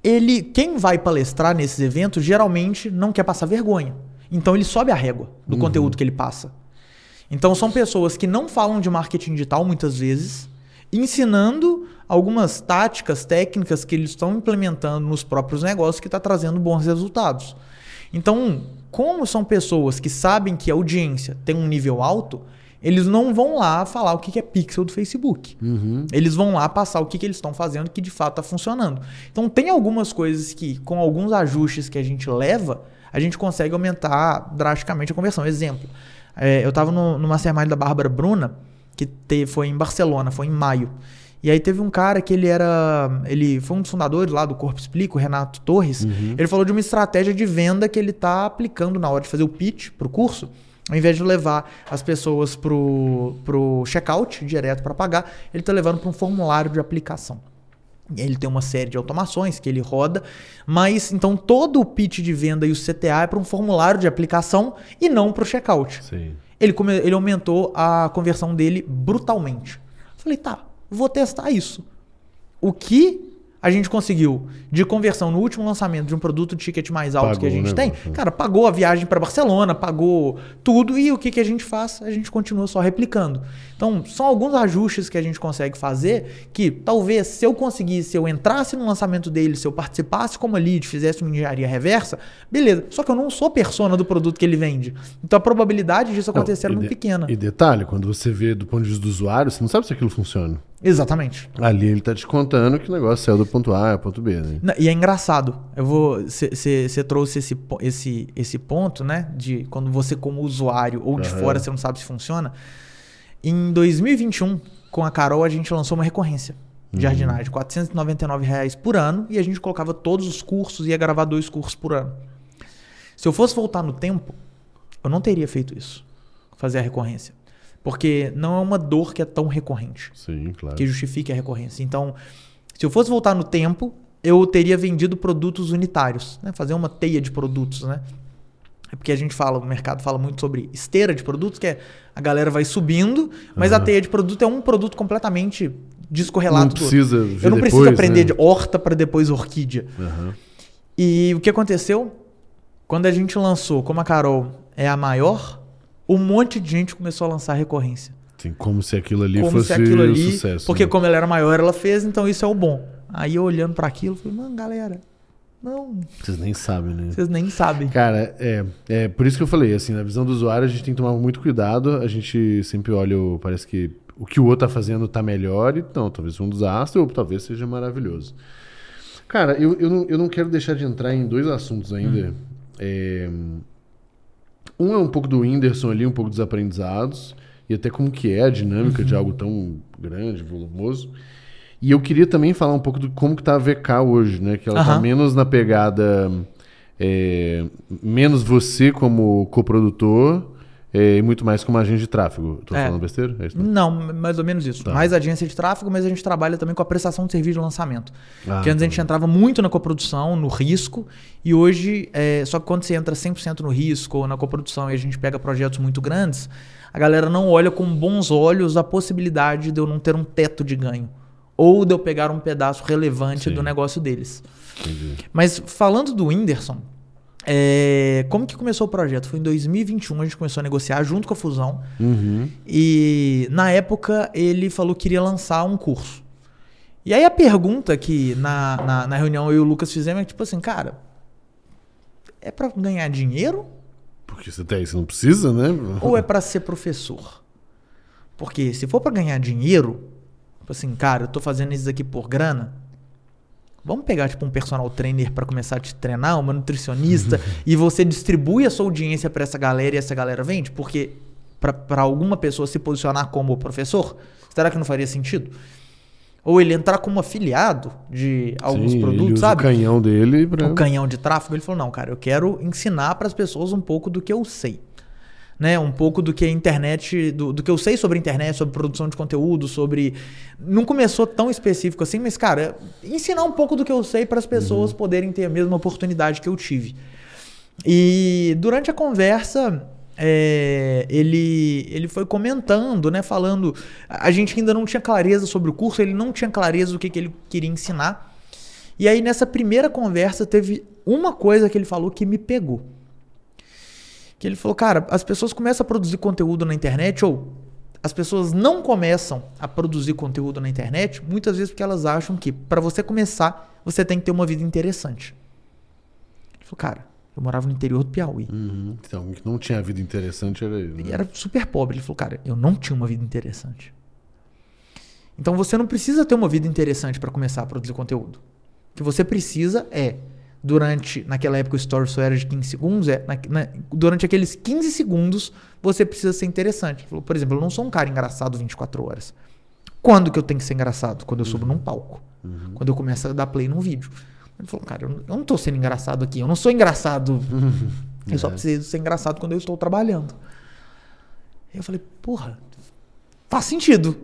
Ele, quem vai palestrar nesses eventos geralmente não quer passar vergonha. Então ele sobe a régua do conteúdo que ele passa. Então são pessoas que não falam de marketing digital muitas vezes, ensinando algumas táticas, técnicas que eles estão implementando nos próprios negócios que está trazendo bons resultados. Então, como são pessoas que sabem que a audiência tem um nível alto, eles não vão lá falar o que é pixel do Facebook. Uhum. Eles vão lá passar o que, eles estão fazendo que de fato está funcionando. Então tem algumas coisas que, com alguns ajustes que a gente leva, a gente consegue aumentar drasticamente a conversão. Exemplo, é, eu estava no, no Mastermind da Bárbara Bruna, que te, foi em Barcelona, foi em maio. E aí teve um cara que ele era. Ele foi um dos fundadores lá do Corpo Explica, o Renato Torres. Ele falou de uma estratégia de venda que ele está aplicando na hora de fazer o pitch para o curso. Ao invés de levar as pessoas pro, pro checkout direto para pagar, ele está levando para um formulário de aplicação. Ele tem uma série de automações que ele roda, mas então todo o pitch de venda e o CTA é para um formulário de aplicação e não para o checkout. Sim. Ele, ele aumentou a conversão dele brutalmente. Falei, tá, vou testar isso. O que a gente conseguiu de conversão no último lançamento de um produto de ticket mais alto Pagou que a gente o tem, né? cara, pagou a viagem para Barcelona, pagou tudo e o que, que a gente faz? A gente continua só replicando. Então, são alguns ajustes que a gente consegue fazer que talvez se eu conseguisse, se eu entrasse no lançamento dele, se eu participasse como lead, fizesse uma engenharia reversa, beleza. Só que eu não sou persona do produto que ele vende. Então a probabilidade disso acontecer Não, é muito de- pequena. E detalhe, quando você vê do ponto de vista do usuário, você não sabe se aquilo funciona. Exatamente. Ali ele tá te contando que o negócio saiu do ponto A ponto B, né? Na- E é engraçado. Eu vou. Você trouxe esse, esse, esse ponto, né? De quando você, como usuário ou de Aham. fora, você não sabe se funciona. Em 2021, com a Carol, a gente lançou uma recorrência de jardinagem, 499 reais por ano, e a gente colocava todos os cursos, ia gravar dois cursos por ano. Se eu fosse voltar no tempo, eu não teria feito isso. Fazer a recorrência. Porque não é uma dor que é tão recorrente. Sim, claro. Que justifique a recorrência. Então, se eu fosse voltar no tempo, eu teria vendido produtos unitários. Né? Fazer uma teia de produtos, né? É porque a gente fala, o mercado fala muito sobre esteira de produtos, que é a galera vai subindo, mas Uhum. a teia de produto é um produto completamente descorrelado Não do outro. precisa ver Eu não preciso depois, aprender né? de horta para depois orquídea. Aham. E o que aconteceu? Quando a gente lançou, como a Carol é a maior, um monte de gente começou a lançar recorrência. Sim, como se aquilo ali como fosse se aquilo um ali. sucesso. porque né? como ela era maior, ela fez, então isso é o bom. Aí eu olhando para aquilo, falei, mano, galera, não, Vocês nem sabem, né? vocês nem sabem. Cara, é, é por isso que eu falei, assim, na visão do usuário a gente tem que tomar muito cuidado, a gente sempre olha, o- parece que o que o outro tá fazendo tá melhor, então talvez um desastre ou talvez seja maravilhoso. Cara, eu, eu, não, eu não quero deixar de entrar em dois assuntos ainda. É, um é um pouco do Whindersson ali, um pouco dos aprendizados, e até como que é a dinâmica de algo tão grande, volumoso. E eu queria também falar um pouco do como que tá a VK hoje, né? Que ela tá Aham. menos na pegada... é, menos você como coprodutor é, e muito mais como agente de tráfego. Tô É. falando besteira? É isso, né? Não, mais ou menos isso. Tá. Mais agência de tráfego, mas a gente trabalha também com a prestação de serviço de lançamento. Ah, Porque antes a gente tá. entrava muito na coprodução, no risco, e hoje, é, só que quando você entra 100% no risco ou na coprodução e a gente pega projetos muito grandes, a galera não olha com bons olhos a possibilidade de eu não ter um teto de ganho. Ou de eu pegar um pedaço relevante Sim. do negócio deles. Entendi. Mas falando do Whindersson, é, como que começou o projeto? Foi em 2021, a gente começou a negociar junto com a Fusão. Uhum. E na época ele falou que iria lançar um curso. E aí a pergunta que na, na, na reunião eu e o Lucas fizemos é tipo assim, cara, é pra ganhar dinheiro Porque você tem, você não precisa, né? ou é pra ser professor? Porque se for pra ganhar dinheiro, tipo assim, cara, eu tô fazendo isso aqui por grana. Vamos pegar tipo um personal trainer pra começar a te treinar, uma nutricionista, <laughs> e você distribui a sua audiência pra essa galera e essa galera vende? Porque pra alguma pessoa se posicionar como professor, será que não faria sentido? Ou ele entrar como afiliado de alguns Sim, produtos, sabe? o canhão dele pra... o canhão de tráfego, ele falou: não, cara, eu quero ensinar para as pessoas um pouco do que eu sei. Né? Um pouco do que a internet, do, do que eu sei sobre a internet, sobre produção de conteúdo, sobre. Não começou tão específico assim, mas, cara, ensinar um pouco do que eu sei para as pessoas poderem ter a mesma oportunidade que eu tive. E durante a conversa, é, ele, ele foi comentando, né? Falando. A gente ainda não tinha clareza sobre o curso, ele não tinha clareza do que, que ele queria ensinar. E aí, nessa primeira conversa, teve uma coisa que ele falou que me pegou. Que ele falou, cara, as pessoas começam a produzir conteúdo na internet, ou as pessoas não começam a produzir conteúdo na internet, muitas vezes porque elas acham que para você começar, você tem que ter uma vida interessante. Ele falou, cara, eu morava no interior do Piauí. Uhum. Então, o que não tinha vida interessante era ele. E Né? era super pobre. Ele falou, cara, eu não tinha uma vida interessante. Então você não precisa ter uma vida interessante para começar a produzir conteúdo. O que você precisa é, durante, naquela época o story só era de 15 segundos, é, na- na- durante aqueles 15 segundos você precisa ser interessante. Ele falou, por exemplo, eu não sou um cara engraçado 24 horas. Quando que eu tenho que ser engraçado? Quando eu subo num palco. Quando eu começo a dar play num vídeo. Ele falou, cara, eu não- tô sendo engraçado aqui. Eu não sou engraçado. <laughs> Eu só É. preciso ser engraçado quando eu estou trabalhando. Eu falei, porra, faz sentido.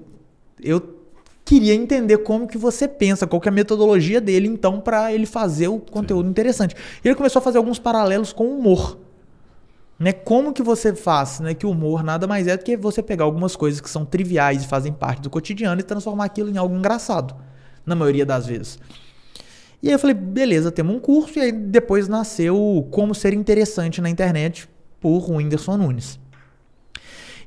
Eu queria entender como que você pensa, qual que é a metodologia dele, então, para ele fazer o conteúdo interessante. E ele começou a fazer alguns paralelos com o humor. Né? Como que você faz, né? Que o humor nada mais é do que você pegar algumas coisas que são triviais e fazem parte do cotidiano e transformar aquilo em algo engraçado. Na maioria das vezes. E aí eu falei, beleza, temos um curso. E aí depois nasceu Como Ser Interessante na Internet por Whindersson Nunes.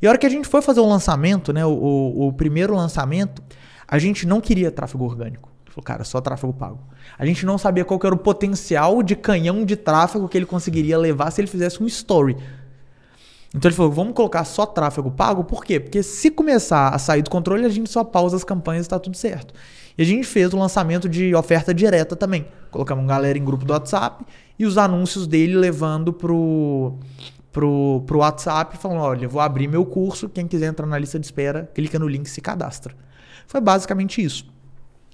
E a hora que a gente foi fazer o lançamento, né, o, o- o primeiro lançamento, a gente não queria tráfego orgânico. Falou, cara, só tráfego pago. A gente não sabia qual era o potencial de canhão de tráfego que ele conseguiria levar se ele fizesse um story. Então ele falou, vamos colocar só tráfego pago, por quê? Porque se começar a sair do controle, a gente só pausa as campanhas e tá tudo certo. E a gente fez o lançamento de oferta direta também. Colocamos galera em grupo do WhatsApp e os anúncios dele levando pro, pro, pro WhatsApp, falando, olha, vou abrir meu curso, quem quiser entrar na lista de espera, clica no link e se cadastra. Foi basicamente isso.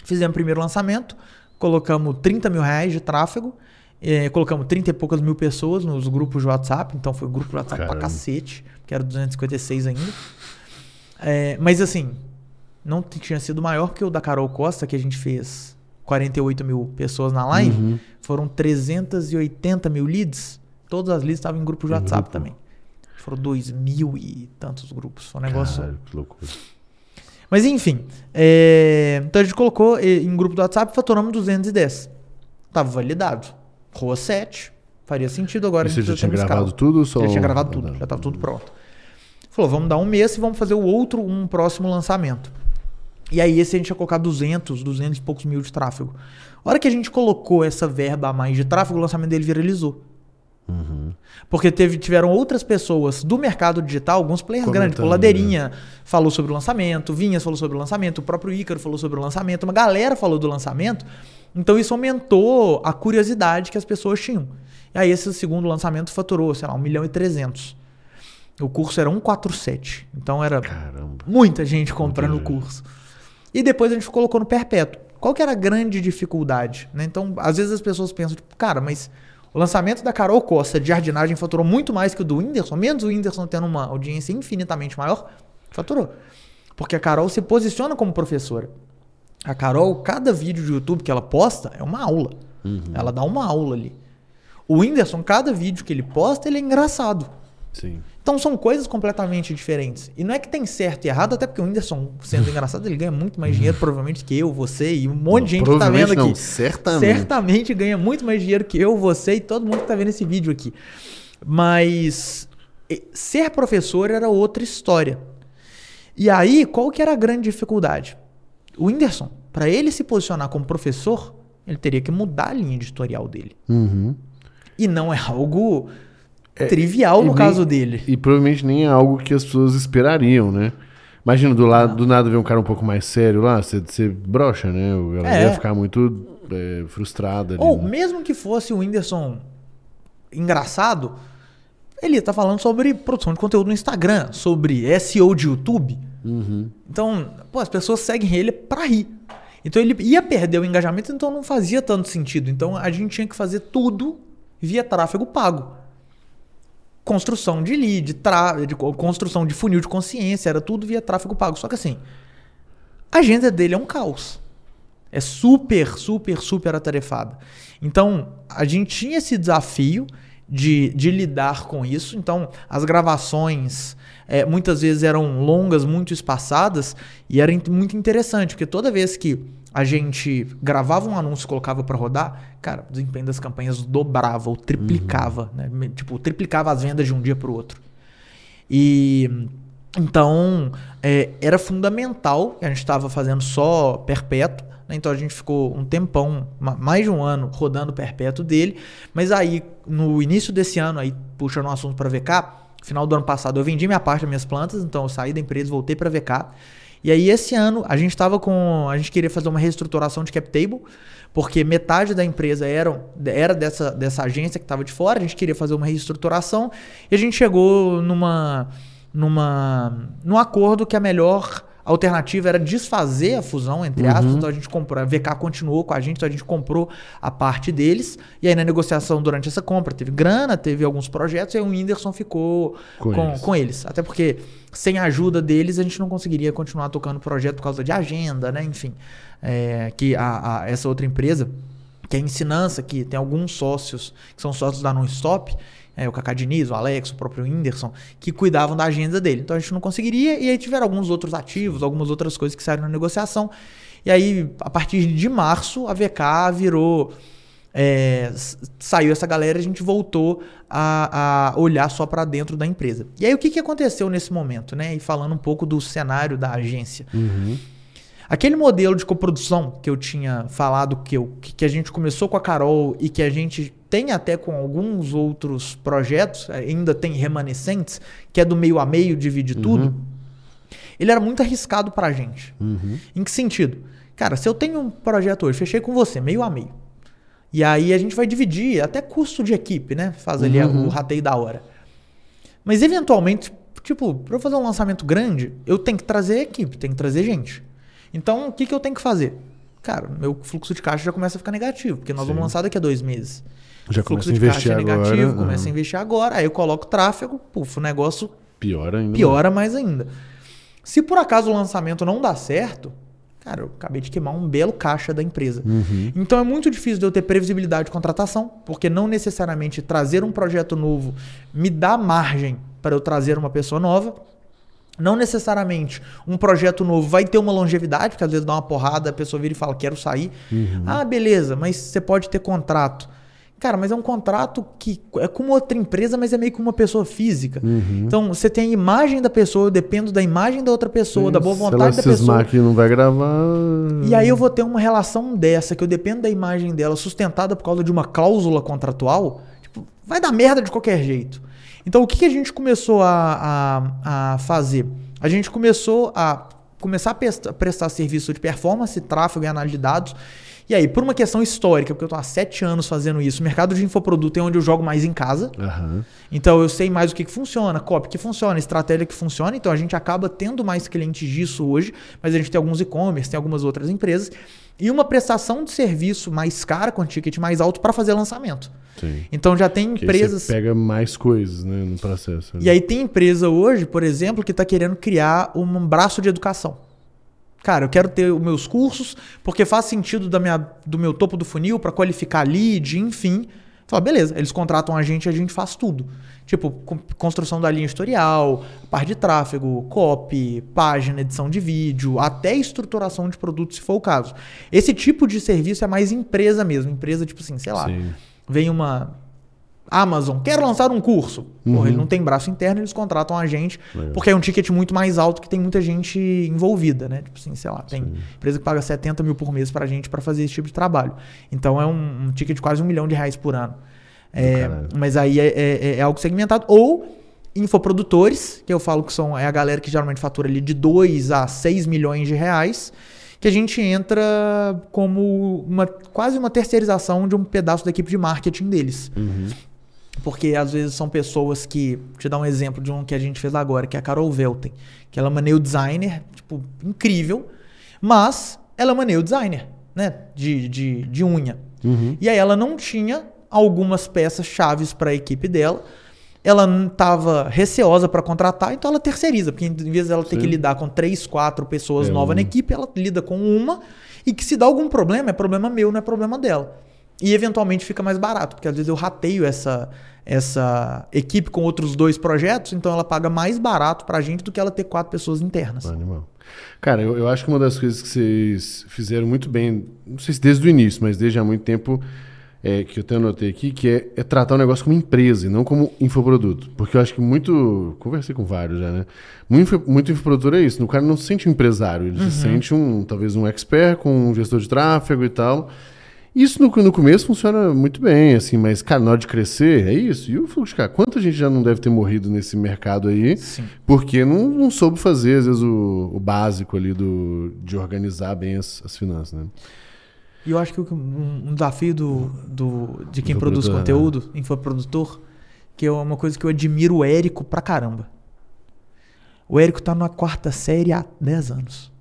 Fizemos o primeiro lançamento, colocamos 30 mil reais de tráfego É, colocamos 30 e poucas mil pessoas nos grupos de WhatsApp, então foi um grupo de WhatsApp Caramba. pra cacete, que era 256 ainda. É, mas assim, não tinha sido maior porque o da Carol Costa, que a gente fez 48 mil pessoas na live, Uhum. foram 380 mil leads. Todas as leads estavam em grupo de Em WhatsApp também. Foram dois mil e tantos grupos. Foi um negócio. Caralho, que loucura. Mas enfim, é, então a gente colocou em grupo do WhatsApp faturamos 210. Tava validado. Rua 7. Faria sentido agora. E a você gente já tinha gravado escala. tudo ou só... Já tinha gravado tudo, já tava tudo pronto. Falou, vamos dar um mês e vamos fazer o outro, um próximo lançamento. E aí esse a gente ia colocar 200, 200 e poucos mil de tráfego. A hora que a gente colocou essa verba a mais de tráfego, o lançamento dele viralizou. Uhum. Porque teve, tiveram outras pessoas do mercado digital, alguns players Comentando, grandes, tipo Ladeirinha falou sobre o lançamento, Vinhas falou sobre o lançamento, o próprio Ícaro falou sobre o lançamento, uma galera falou do lançamento. Então isso aumentou a curiosidade que as pessoas tinham. E aí esse segundo lançamento faturou, sei lá, 1 milhão e 300. O curso era 147. Então era Caramba. muita gente comprando o curso. E depois a gente colocou no perpétuo. Qual que era a grande dificuldade? né? Então, às vezes as pessoas pensam, tipo, cara, mas o lançamento da Carol Costa de jardinagem faturou muito mais que o do Whindersson, menos o Whindersson tendo uma audiência infinitamente maior, faturou. Porque a Carol se posiciona como professora. A Carol, cada vídeo de YouTube que ela posta é uma aula. Ela dá uma aula ali. O Whindersson, cada vídeo que ele posta, ele é engraçado. Sim. Então são coisas completamente diferentes. E não é que tem certo e errado, até porque o Whindersson, sendo <laughs> engraçado, ele ganha muito mais dinheiro, provavelmente, que eu, você e um monte de gente que tá vendo não, aqui. certamente. Certamente ganha muito mais dinheiro que eu, você e todo mundo que tá vendo esse vídeo aqui. Mas ser professor era outra história. E aí, qual que era a grande dificuldade? O Whindersson, para ele se posicionar como professor, ele teria que mudar a linha editorial dele. Uhum. E não é algo trivial e no nem- caso dele. E provavelmente nem é algo que as pessoas esperariam, né? Imagina, do, lado, do nada ver um cara um pouco mais sério lá, você, você brocha, né? Ela É. ia ficar muito é, frustrada ali. Ou né? mesmo que fosse o Whindersson engraçado, ele ia estar falando sobre produção de conteúdo no Instagram, sobre SEO de YouTube. Uhum. Então, pô, as pessoas seguem ele pra rir. Então ele ia perder o engajamento, então não fazia tanto sentido. Então a gente tinha que fazer tudo via tráfego pago. Construção de lead, tra... de co- construção de funil de consciência, era tudo via tráfego pago. Só que assim, a agenda dele é um caos. É super, super, super atarefada. Então, a gente tinha esse desafio de, de lidar com isso. Então, as gravações é, muitas vezes eram longas, muito espaçadas, e era muito interessante, porque toda vez que a gente gravava um anúncio e colocava para rodar, cara, o desempenho das campanhas dobrava ou triplicava, né? Me- Tipo, triplicava as vendas de um dia para o outro. E então é, era fundamental, a gente estava fazendo só perpétuo, né? então a gente ficou um tempão, ma- mais de um ano, rodando perpétuo dele. Mas aí, no início desse ano, aí puxando um assunto para VK, final do ano passado eu vendi minha parte das minhas plantas, então eu saí da empresa, voltei para VK. E aí esse ano a gente estava com, a gente queria fazer uma reestruturação de cap table, porque metade da empresa era, era dessa, dessa agência que estava de fora, a gente queria fazer uma reestruturação e a gente chegou numa numa num acordo que a melhor alternativa era desfazer a fusão, entre aspas. Então a gente comprou, a VK continuou com a gente, então a gente comprou a parte deles. E aí na negociação durante essa compra teve grana, teve alguns projetos, e aí o Whindersson ficou Com com, eles. com eles. Até porque sem a ajuda deles a gente não conseguiria continuar tocando o projeto por causa de agenda, né? Enfim, é, que a, a- essa outra empresa, que é a Ensinança, que tem alguns sócios, que são sócios da Non-Stop, é, o Cacá Diniz, o Alex, o próprio Whindersson, que cuidavam da agenda dele. Então a gente não conseguiria, e aí tiveram alguns outros ativos, algumas outras coisas que saíram na negociação. E aí, a partir de março, a VK virou. é, saiu essa galera e a gente voltou a, a olhar só para dentro da empresa. E aí, o que, que aconteceu nesse momento, né? E falando um pouco do cenário da agência. Uhum. Aquele modelo de coprodução que eu tinha falado que, eu, que a gente começou com a Carol e que a gente tem até com alguns outros projetos, ainda tem remanescentes, que é do meio a meio, divide tudo, ele era muito arriscado pra gente. Uhum. Em que sentido? Cara, se eu tenho um projeto hoje, fechei com você, meio a meio. E aí a gente vai dividir até custo de equipe, né? Faz ali Uhum. o rateio da hora. Mas eventualmente, tipo, para eu fazer um lançamento grande, eu tenho que trazer equipe, tenho que trazer gente. Então, o que, que eu tenho que fazer? cara, meu fluxo de caixa já começa a ficar negativo, porque nós Sim. vamos lançar daqui a dois meses. Já O fluxo começa a de caixa é agora. negativo, começa a investir agora, aí eu coloco tráfego, puf, o negócio Pior ainda. piora mais ainda. Se por acaso o lançamento não dá certo, cara, eu acabei de queimar um belo caixa da empresa. Uhum. Então é muito difícil de eu ter previsibilidade de contratação, porque não necessariamente trazer um projeto novo me dá margem para eu trazer uma pessoa nova. Não necessariamente um projeto novo vai ter uma longevidade, porque às vezes dá uma porrada, a pessoa vira e fala, quero sair. Uhum. Ah, beleza, mas você pode ter contrato. Cara, mas é um contrato que é com outra empresa, mas é meio que uma pessoa física. Uhum. Então, você tem a imagem da pessoa, eu dependo da imagem da outra pessoa, da boa Se ela vontade da pessoa. que não vai gravar. E aí eu vou ter uma relação dessa, que eu dependo da imagem dela, sustentada por causa de uma cláusula contratual, tipo, vai dar merda de qualquer jeito. Então o que, a gente começou a, a, a fazer? A gente começou a começar a prestar, prestar serviço de performance, tráfego e análise de dados. E aí, por uma questão histórica, porque eu tô há sete anos fazendo isso, o mercado de infoproduto é onde eu jogo mais em casa. Aham. Então eu sei mais o que, que funciona, copy que funciona, estratégia que funciona. Então a gente acaba tendo mais clientes disso hoje, mas a gente tem alguns e-commerce, tem algumas outras empresas. E uma prestação de serviço mais cara, com ticket mais alto, para fazer lançamento. Sim. Então já tem empresas. Você pega mais coisas, né, no processo. E aí tem empresa hoje, por exemplo, que está querendo criar um braço de educação. Cara, eu quero ter os meus cursos porque faz sentido da minha, do meu topo do funil para qualificar lead, enfim. Fala, beleza, eles contratam a gente e a gente faz tudo. Tipo, construção da linha editorial, parte de tráfego, copy, página, edição de vídeo, até estruturação de produto, se for o caso. Esse tipo de serviço é mais empresa mesmo. Empresa, tipo assim, sei lá, Sim. vem uma Amazon, quer lançar um curso. Porra, Uhum. ele não tem braço interno, eles contratam a gente, Legal. porque é um ticket muito mais alto que tem muita gente envolvida, né? Tipo assim, sei lá, tem Sim. empresa que paga 70 mil por mês pra gente pra fazer esse tipo de trabalho. Então é um, um ticket de quase um milhão de reais por ano. É, mas aí é, é- é algo segmentado. Ou infoprodutores, que eu falo que são é a galera que geralmente fatura ali de 2 a 6 milhões de reais, que a gente entra como uma quase uma terceirização de um pedaço da equipe de marketing deles. Uhum. Porque às vezes são pessoas que. Vou te dar um exemplo de um que a gente fez agora, que é a Carol Velten. Que ela é uma nail designer, tipo, incrível, mas ela é uma nail designer, né? De, de, de unha. Uhum. E aí ela não tinha algumas peças chaves para a equipe dela. Ela não estava receosa para contratar, então ela terceiriza, porque em vez dela ter Sim. que lidar com três, quatro pessoas É novas um. na equipe, ela lida com uma e que se dá algum problema, é problema meu, não é problema dela. E eventualmente fica mais barato, porque às vezes eu rateio essa, essa equipe com outros dois projetos, então ela paga mais barato pra gente do que ela ter quatro pessoas internas. Animal. Cara, eu, eu acho que uma das coisas que vocês fizeram muito bem, não sei se desde o início, mas desde há muito tempo, é, que eu até anotei aqui, que é, é tratar o negócio como empresa e não como infoproduto. Porque eu acho que muito. Conversei com vários já, né? Muito, muito infoprodutor é isso. O cara não se sente um empresário, ele se sente um, talvez um expert com um gestor de tráfego e tal. Isso no, no começo funciona muito bem, assim, mas, cara, na hora de crescer, é isso. E o fluxo de caixa? Quanta gente já não deve ter morrido nesse mercado aí? Sim. Porque não, não soube fazer, às vezes, o, o básico ali do, de organizar bem as, as finanças, né? E eu acho que um, um desafio do, do, de quem produz né? conteúdo, infoprodutor, que é uma coisa que eu admiro o Érico pra caramba. O Érico tá na quarta série há 10 anos.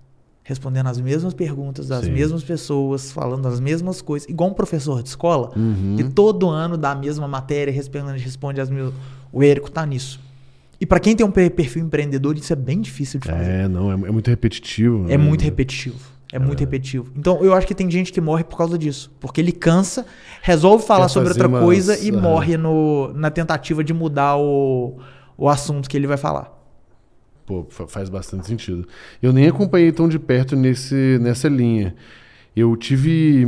Respondendo as mesmas perguntas das Sim. mesmas pessoas, falando as mesmas coisas, igual um professor de escola, Uhum. que todo ano dá a mesma matéria, responde, responde as mesmas. O Érico tá nisso. E pra quem tem um per- perfil empreendedor, isso é bem difícil de fazer. É, não, é, é muito repetitivo. É né? muito repetitivo. É, muito repetitivo. Então, eu acho que tem gente que morre por causa disso. Porque ele cansa, resolve falar Quer sobre outra umas- coisa e morre no, na tentativa de mudar o, o assunto que ele vai falar. Pô, fa- faz bastante sentido. Eu nem acompanhei tão de perto nesse, nessa linha. Eu tive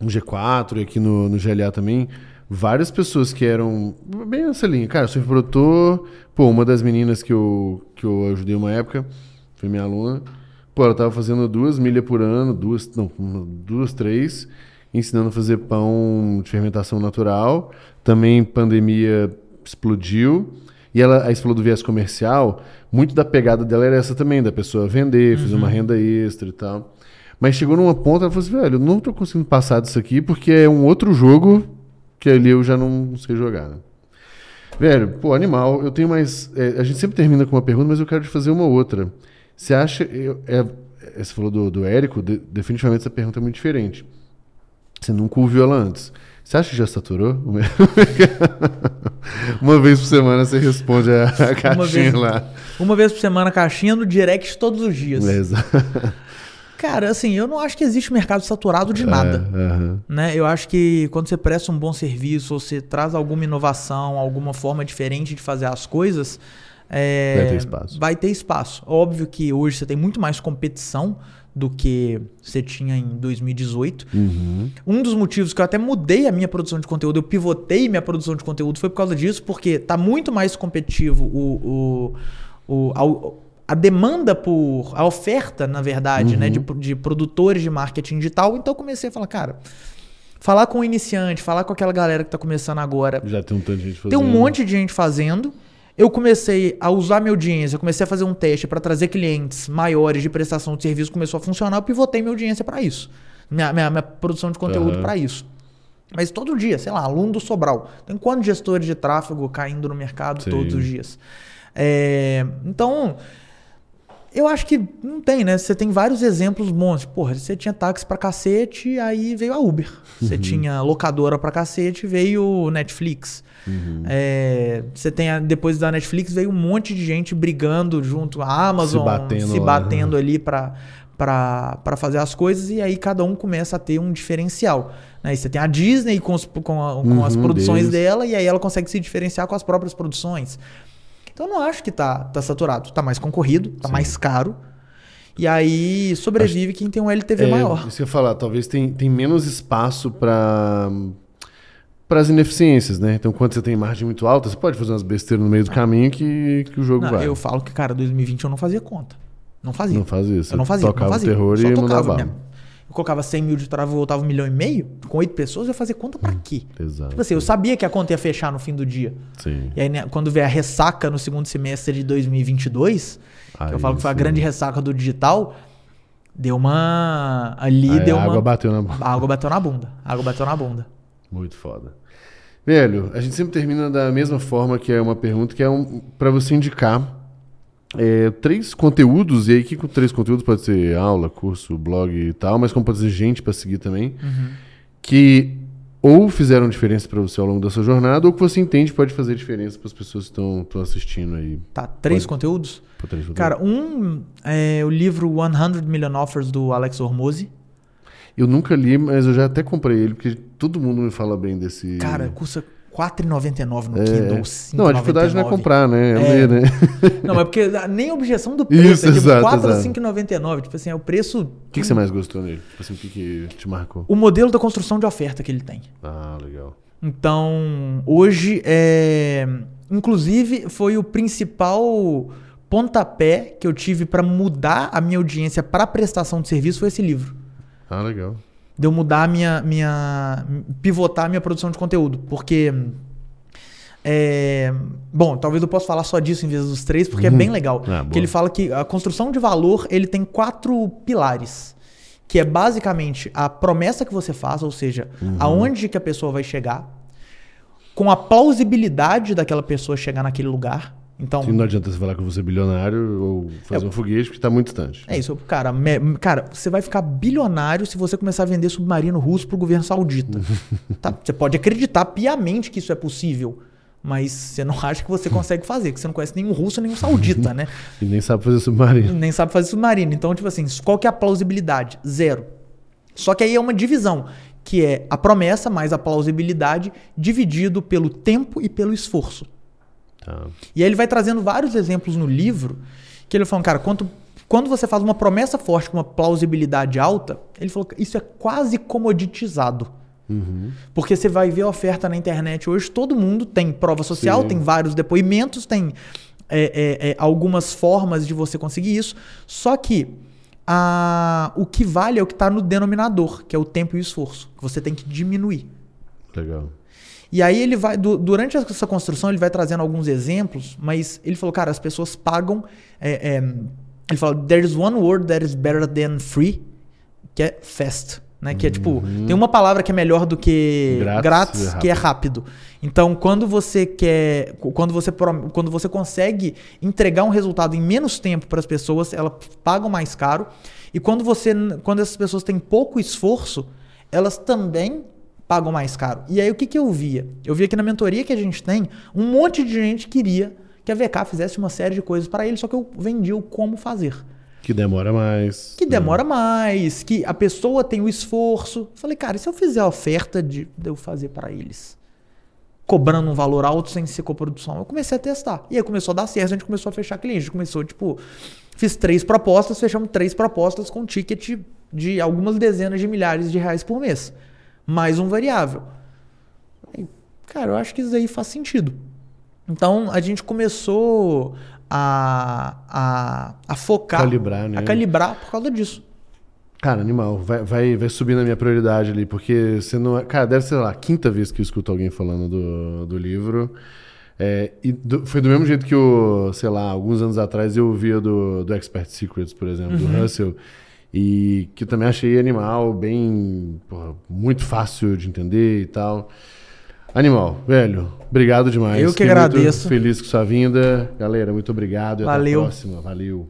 um G4 e aqui no, no GLA também, várias pessoas que eram bem nessa linha. Cara, sou produtor, pô, uma das meninas que eu, que eu ajudei uma época, foi minha aluna, pô, ela tava fazendo duas milhas por ano, duas, não, duas, três, ensinando a fazer pão de fermentação natural. Também pandemia explodiu. E ela, aí você falou do viés comercial, muito da pegada dela era essa também, da pessoa vender, fazer uma renda extra e tal. Mas chegou numa ponta, ela falou assim, velho, eu não tô conseguindo passar disso aqui porque é um outro jogo que ali eu já não sei jogar, né? Velho, pô, animal, eu tenho mais... é, a gente sempre termina com uma pergunta, mas eu quero te fazer uma outra. Você acha... eu- é, é, você falou do, do Érico, de- definitivamente essa pergunta é muito diferente. Você nunca ouviu ela antes. Você acha que já saturou? <laughs> Uma vez por semana você responde a, a <laughs> caixinha vez- lá. Uma vez por semana, caixinha no direct todos os dias. É, exato. <laughs> Cara, assim, eu não acho que existe mercado saturado de nada. É. Né? Eu acho que quando você presta um bom serviço, ou você traz alguma inovação, alguma forma diferente de fazer as coisas, é, Vai ter espaço. vai ter espaço. Óbvio que hoje você tem muito mais competição do que você tinha em 2018. Uhum. Um dos motivos que eu até mudei a minha produção de conteúdo, eu pivotei minha produção de conteúdo, foi por causa disso, porque tá muito mais competitivo o, o, o, a, a demanda por. a oferta, na verdade, Uhum. né, de, de produtores de marketing digital. Então eu comecei a falar, cara, falar com o iniciante, falar com aquela galera que tá começando agora. Já tem um tanto de gente fazendo. Tem um monte de gente fazendo. Eu comecei a usar minha audiência, comecei a fazer um teste para trazer clientes maiores de prestação de serviço, começou a funcionar, eu pivotei minha audiência para isso. Minha, minha, minha produção de conteúdo Aham. para isso. Mas todo dia, sei lá, aluno do Sobral. Tem quantos gestores de tráfego caindo no mercado Sim. todos os dias? É, então, eu acho que não tem, né? Você tem vários exemplos bons. Porra, você tinha táxi pra cacete, aí veio a Uber. Você tinha locadora pra cacete, veio Netflix. Uhum. É, você tem a- depois da Netflix veio um monte de gente brigando junto à Amazon, Se batendo se batendo né? ali pra para fazer as coisas e aí cada um começa a ter um diferencial. Né? E você tem a Disney com, os- com a- com as Uhum, produções deles. dela e aí ela consegue se diferenciar com as próprias produções. Então eu não acho que tá, tá saturado. Tá mais concorrido, tá Sim. mais caro. E aí sobrevive quem tem um LTV É, maior. Isso que eu ia falar, talvez tem, tem menos espaço para para as ineficiências, né? Então, quando você tem margem muito alta, você pode fazer umas besteiras no meio do caminho que, que o jogo Não, vai. eu falo que, cara, 2020 eu não fazia conta. Não fazia. Não faz isso. Eu não fazia, Tocava não fazia. o terror Só e mandava. Eu colocava 100 mil de trava e voltava um milhão e meio. Com oito pessoas, eu fazia conta pra quê? Exato. Tipo assim, eu sabia que a conta ia fechar no fim do dia. Sim. E aí, né, quando vier a ressaca no segundo semestre de 2022, que Aí eu falo que foi a sim. grande ressaca do digital, deu uma... Ali Aí deu a água uma... bateu na A água bateu na bunda. A água bateu na bunda. Muito foda. Velho, a gente sempre termina da mesma forma, que é uma pergunta, que é um, para você indicar é, três conteúdos, e aí que com três conteúdos pode ser aula, curso, blog e tal, mas como pode ser gente para seguir também, Uhum. que ou fizeram diferença para você ao longo da sua jornada, ou que você entende pode fazer diferença para as pessoas que estão assistindo aí. Tá, três Pode. conteúdos? pra três Cara, um é o livro 100 Million Offers do Alex Hormozzi. Eu nunca li, mas eu já até comprei ele, porque todo mundo me fala bem desse. Cara, custa 4,99 no É, Kindle, é. 5,99. Não, a dificuldade não é comprar, né? É, É. ler, né? Não, é porque nem a objeção do preço. Isso, é tipo exato, 4 a exato. 5,99. Tipo assim, é o preço... O que, que você mais gostou nele? Tipo assim, o que, que te marcou? O modelo da construção de oferta que ele tem. Ah, legal. Então, hoje, é... inclusive, foi o principal pontapé que eu tive para mudar a minha audiência para prestação de serviço foi esse livro. Ah, legal. De eu mudar a minha, minha. pivotar a minha produção de conteúdo. Porque. é, bom, talvez eu possa falar só disso em vez dos três, porque é bem legal. Boa. que ele fala que a construção de valor ele tem quatro pilares. Que é basicamente a promessa que você faz, ou seja, aonde que a pessoa vai chegar, com a plausibilidade daquela pessoa chegar naquele lugar. Então, E não adianta você falar que vou ser bilionário ou fazer um foguete, porque tá muito distante. é isso, cara. me- cara, você vai ficar bilionário se você começar a vender submarino russo pro governo saudita. <laughs> Tá? Você pode acreditar piamente que isso é possível, mas você não <laughs> acha que você consegue fazer, porque você não conhece nenhum russo nenhum saudita, né? <laughs> E nem sabe fazer submarino. Nem sabe fazer submarino. Então, tipo assim, qual que é a plausibilidade? Zero. Só que aí é uma divisão, que é a promessa mais a plausibilidade dividido pelo tempo e pelo esforço. Tá. E aí ele vai trazendo vários exemplos no livro que ele falou, cara, quanto, quando você faz uma promessa forte com uma plausibilidade alta, ele falou que isso é quase comoditizado. Uhum. Porque você vai ver a oferta na internet hoje, todo mundo tem prova social, Sim. tem vários depoimentos, tem é, é, é, algumas formas de você conseguir isso. Só que a, o que vale é o que está no denominador, que é o tempo e o esforço, que você tem que diminuir. Legal. E aí ele vai, du- durante essa construção, ele vai trazendo alguns exemplos, mas ele falou, cara, as pessoas pagam. é, é, ele falou, there's one word that is better than free, que é fast. Né? Que é tipo, tem uma palavra que é melhor do que Grátis grátis, rápido. que é rápido. Então, quando você quer, quando você quando você consegue entregar um resultado em menos tempo para as pessoas, elas pagam mais caro. E quando você quando essas pessoas têm pouco esforço, elas também pagam mais caro. E aí o que, que eu via? Eu via que na mentoria que a gente tem, um monte de gente queria que a VK fizesse uma série de coisas para ele, só que eu vendia o como fazer. Que demora mais. Que demora mais, que a pessoa tem o esforço. Falei, cara, e se eu fizer a oferta de, de eu fazer para eles? Cobrando um valor alto sem ser coprodução. Eu comecei a testar. E aí começou a dar certo, a gente começou a fechar cliente. A gente começou, tipo, fiz três propostas, fechamos três propostas com ticket de algumas dezenas de milhares de reais por mês. Mais um variável. Cara, eu acho que isso aí faz sentido. Então a gente começou a, a, a focar, Calibrar, né? a calibrar por causa disso. Cara, animal. Vai, vai, vai subir na minha prioridade ali, porque você não. é- Cara, deve ser lá, a quinta vez que eu escuto alguém falando do, do livro. É, e do- foi do mesmo jeito que o, sei lá, alguns anos atrás eu ouvia do, do Expert Secrets, por exemplo, do Russell. E que eu também achei animal, bem. porra, muito fácil de entender e tal. Animal, velho, obrigado demais. Eu que Fiquei agradeço. feliz com sua vinda. Galera, muito obrigado. E até Valeu. a próxima. Valeu.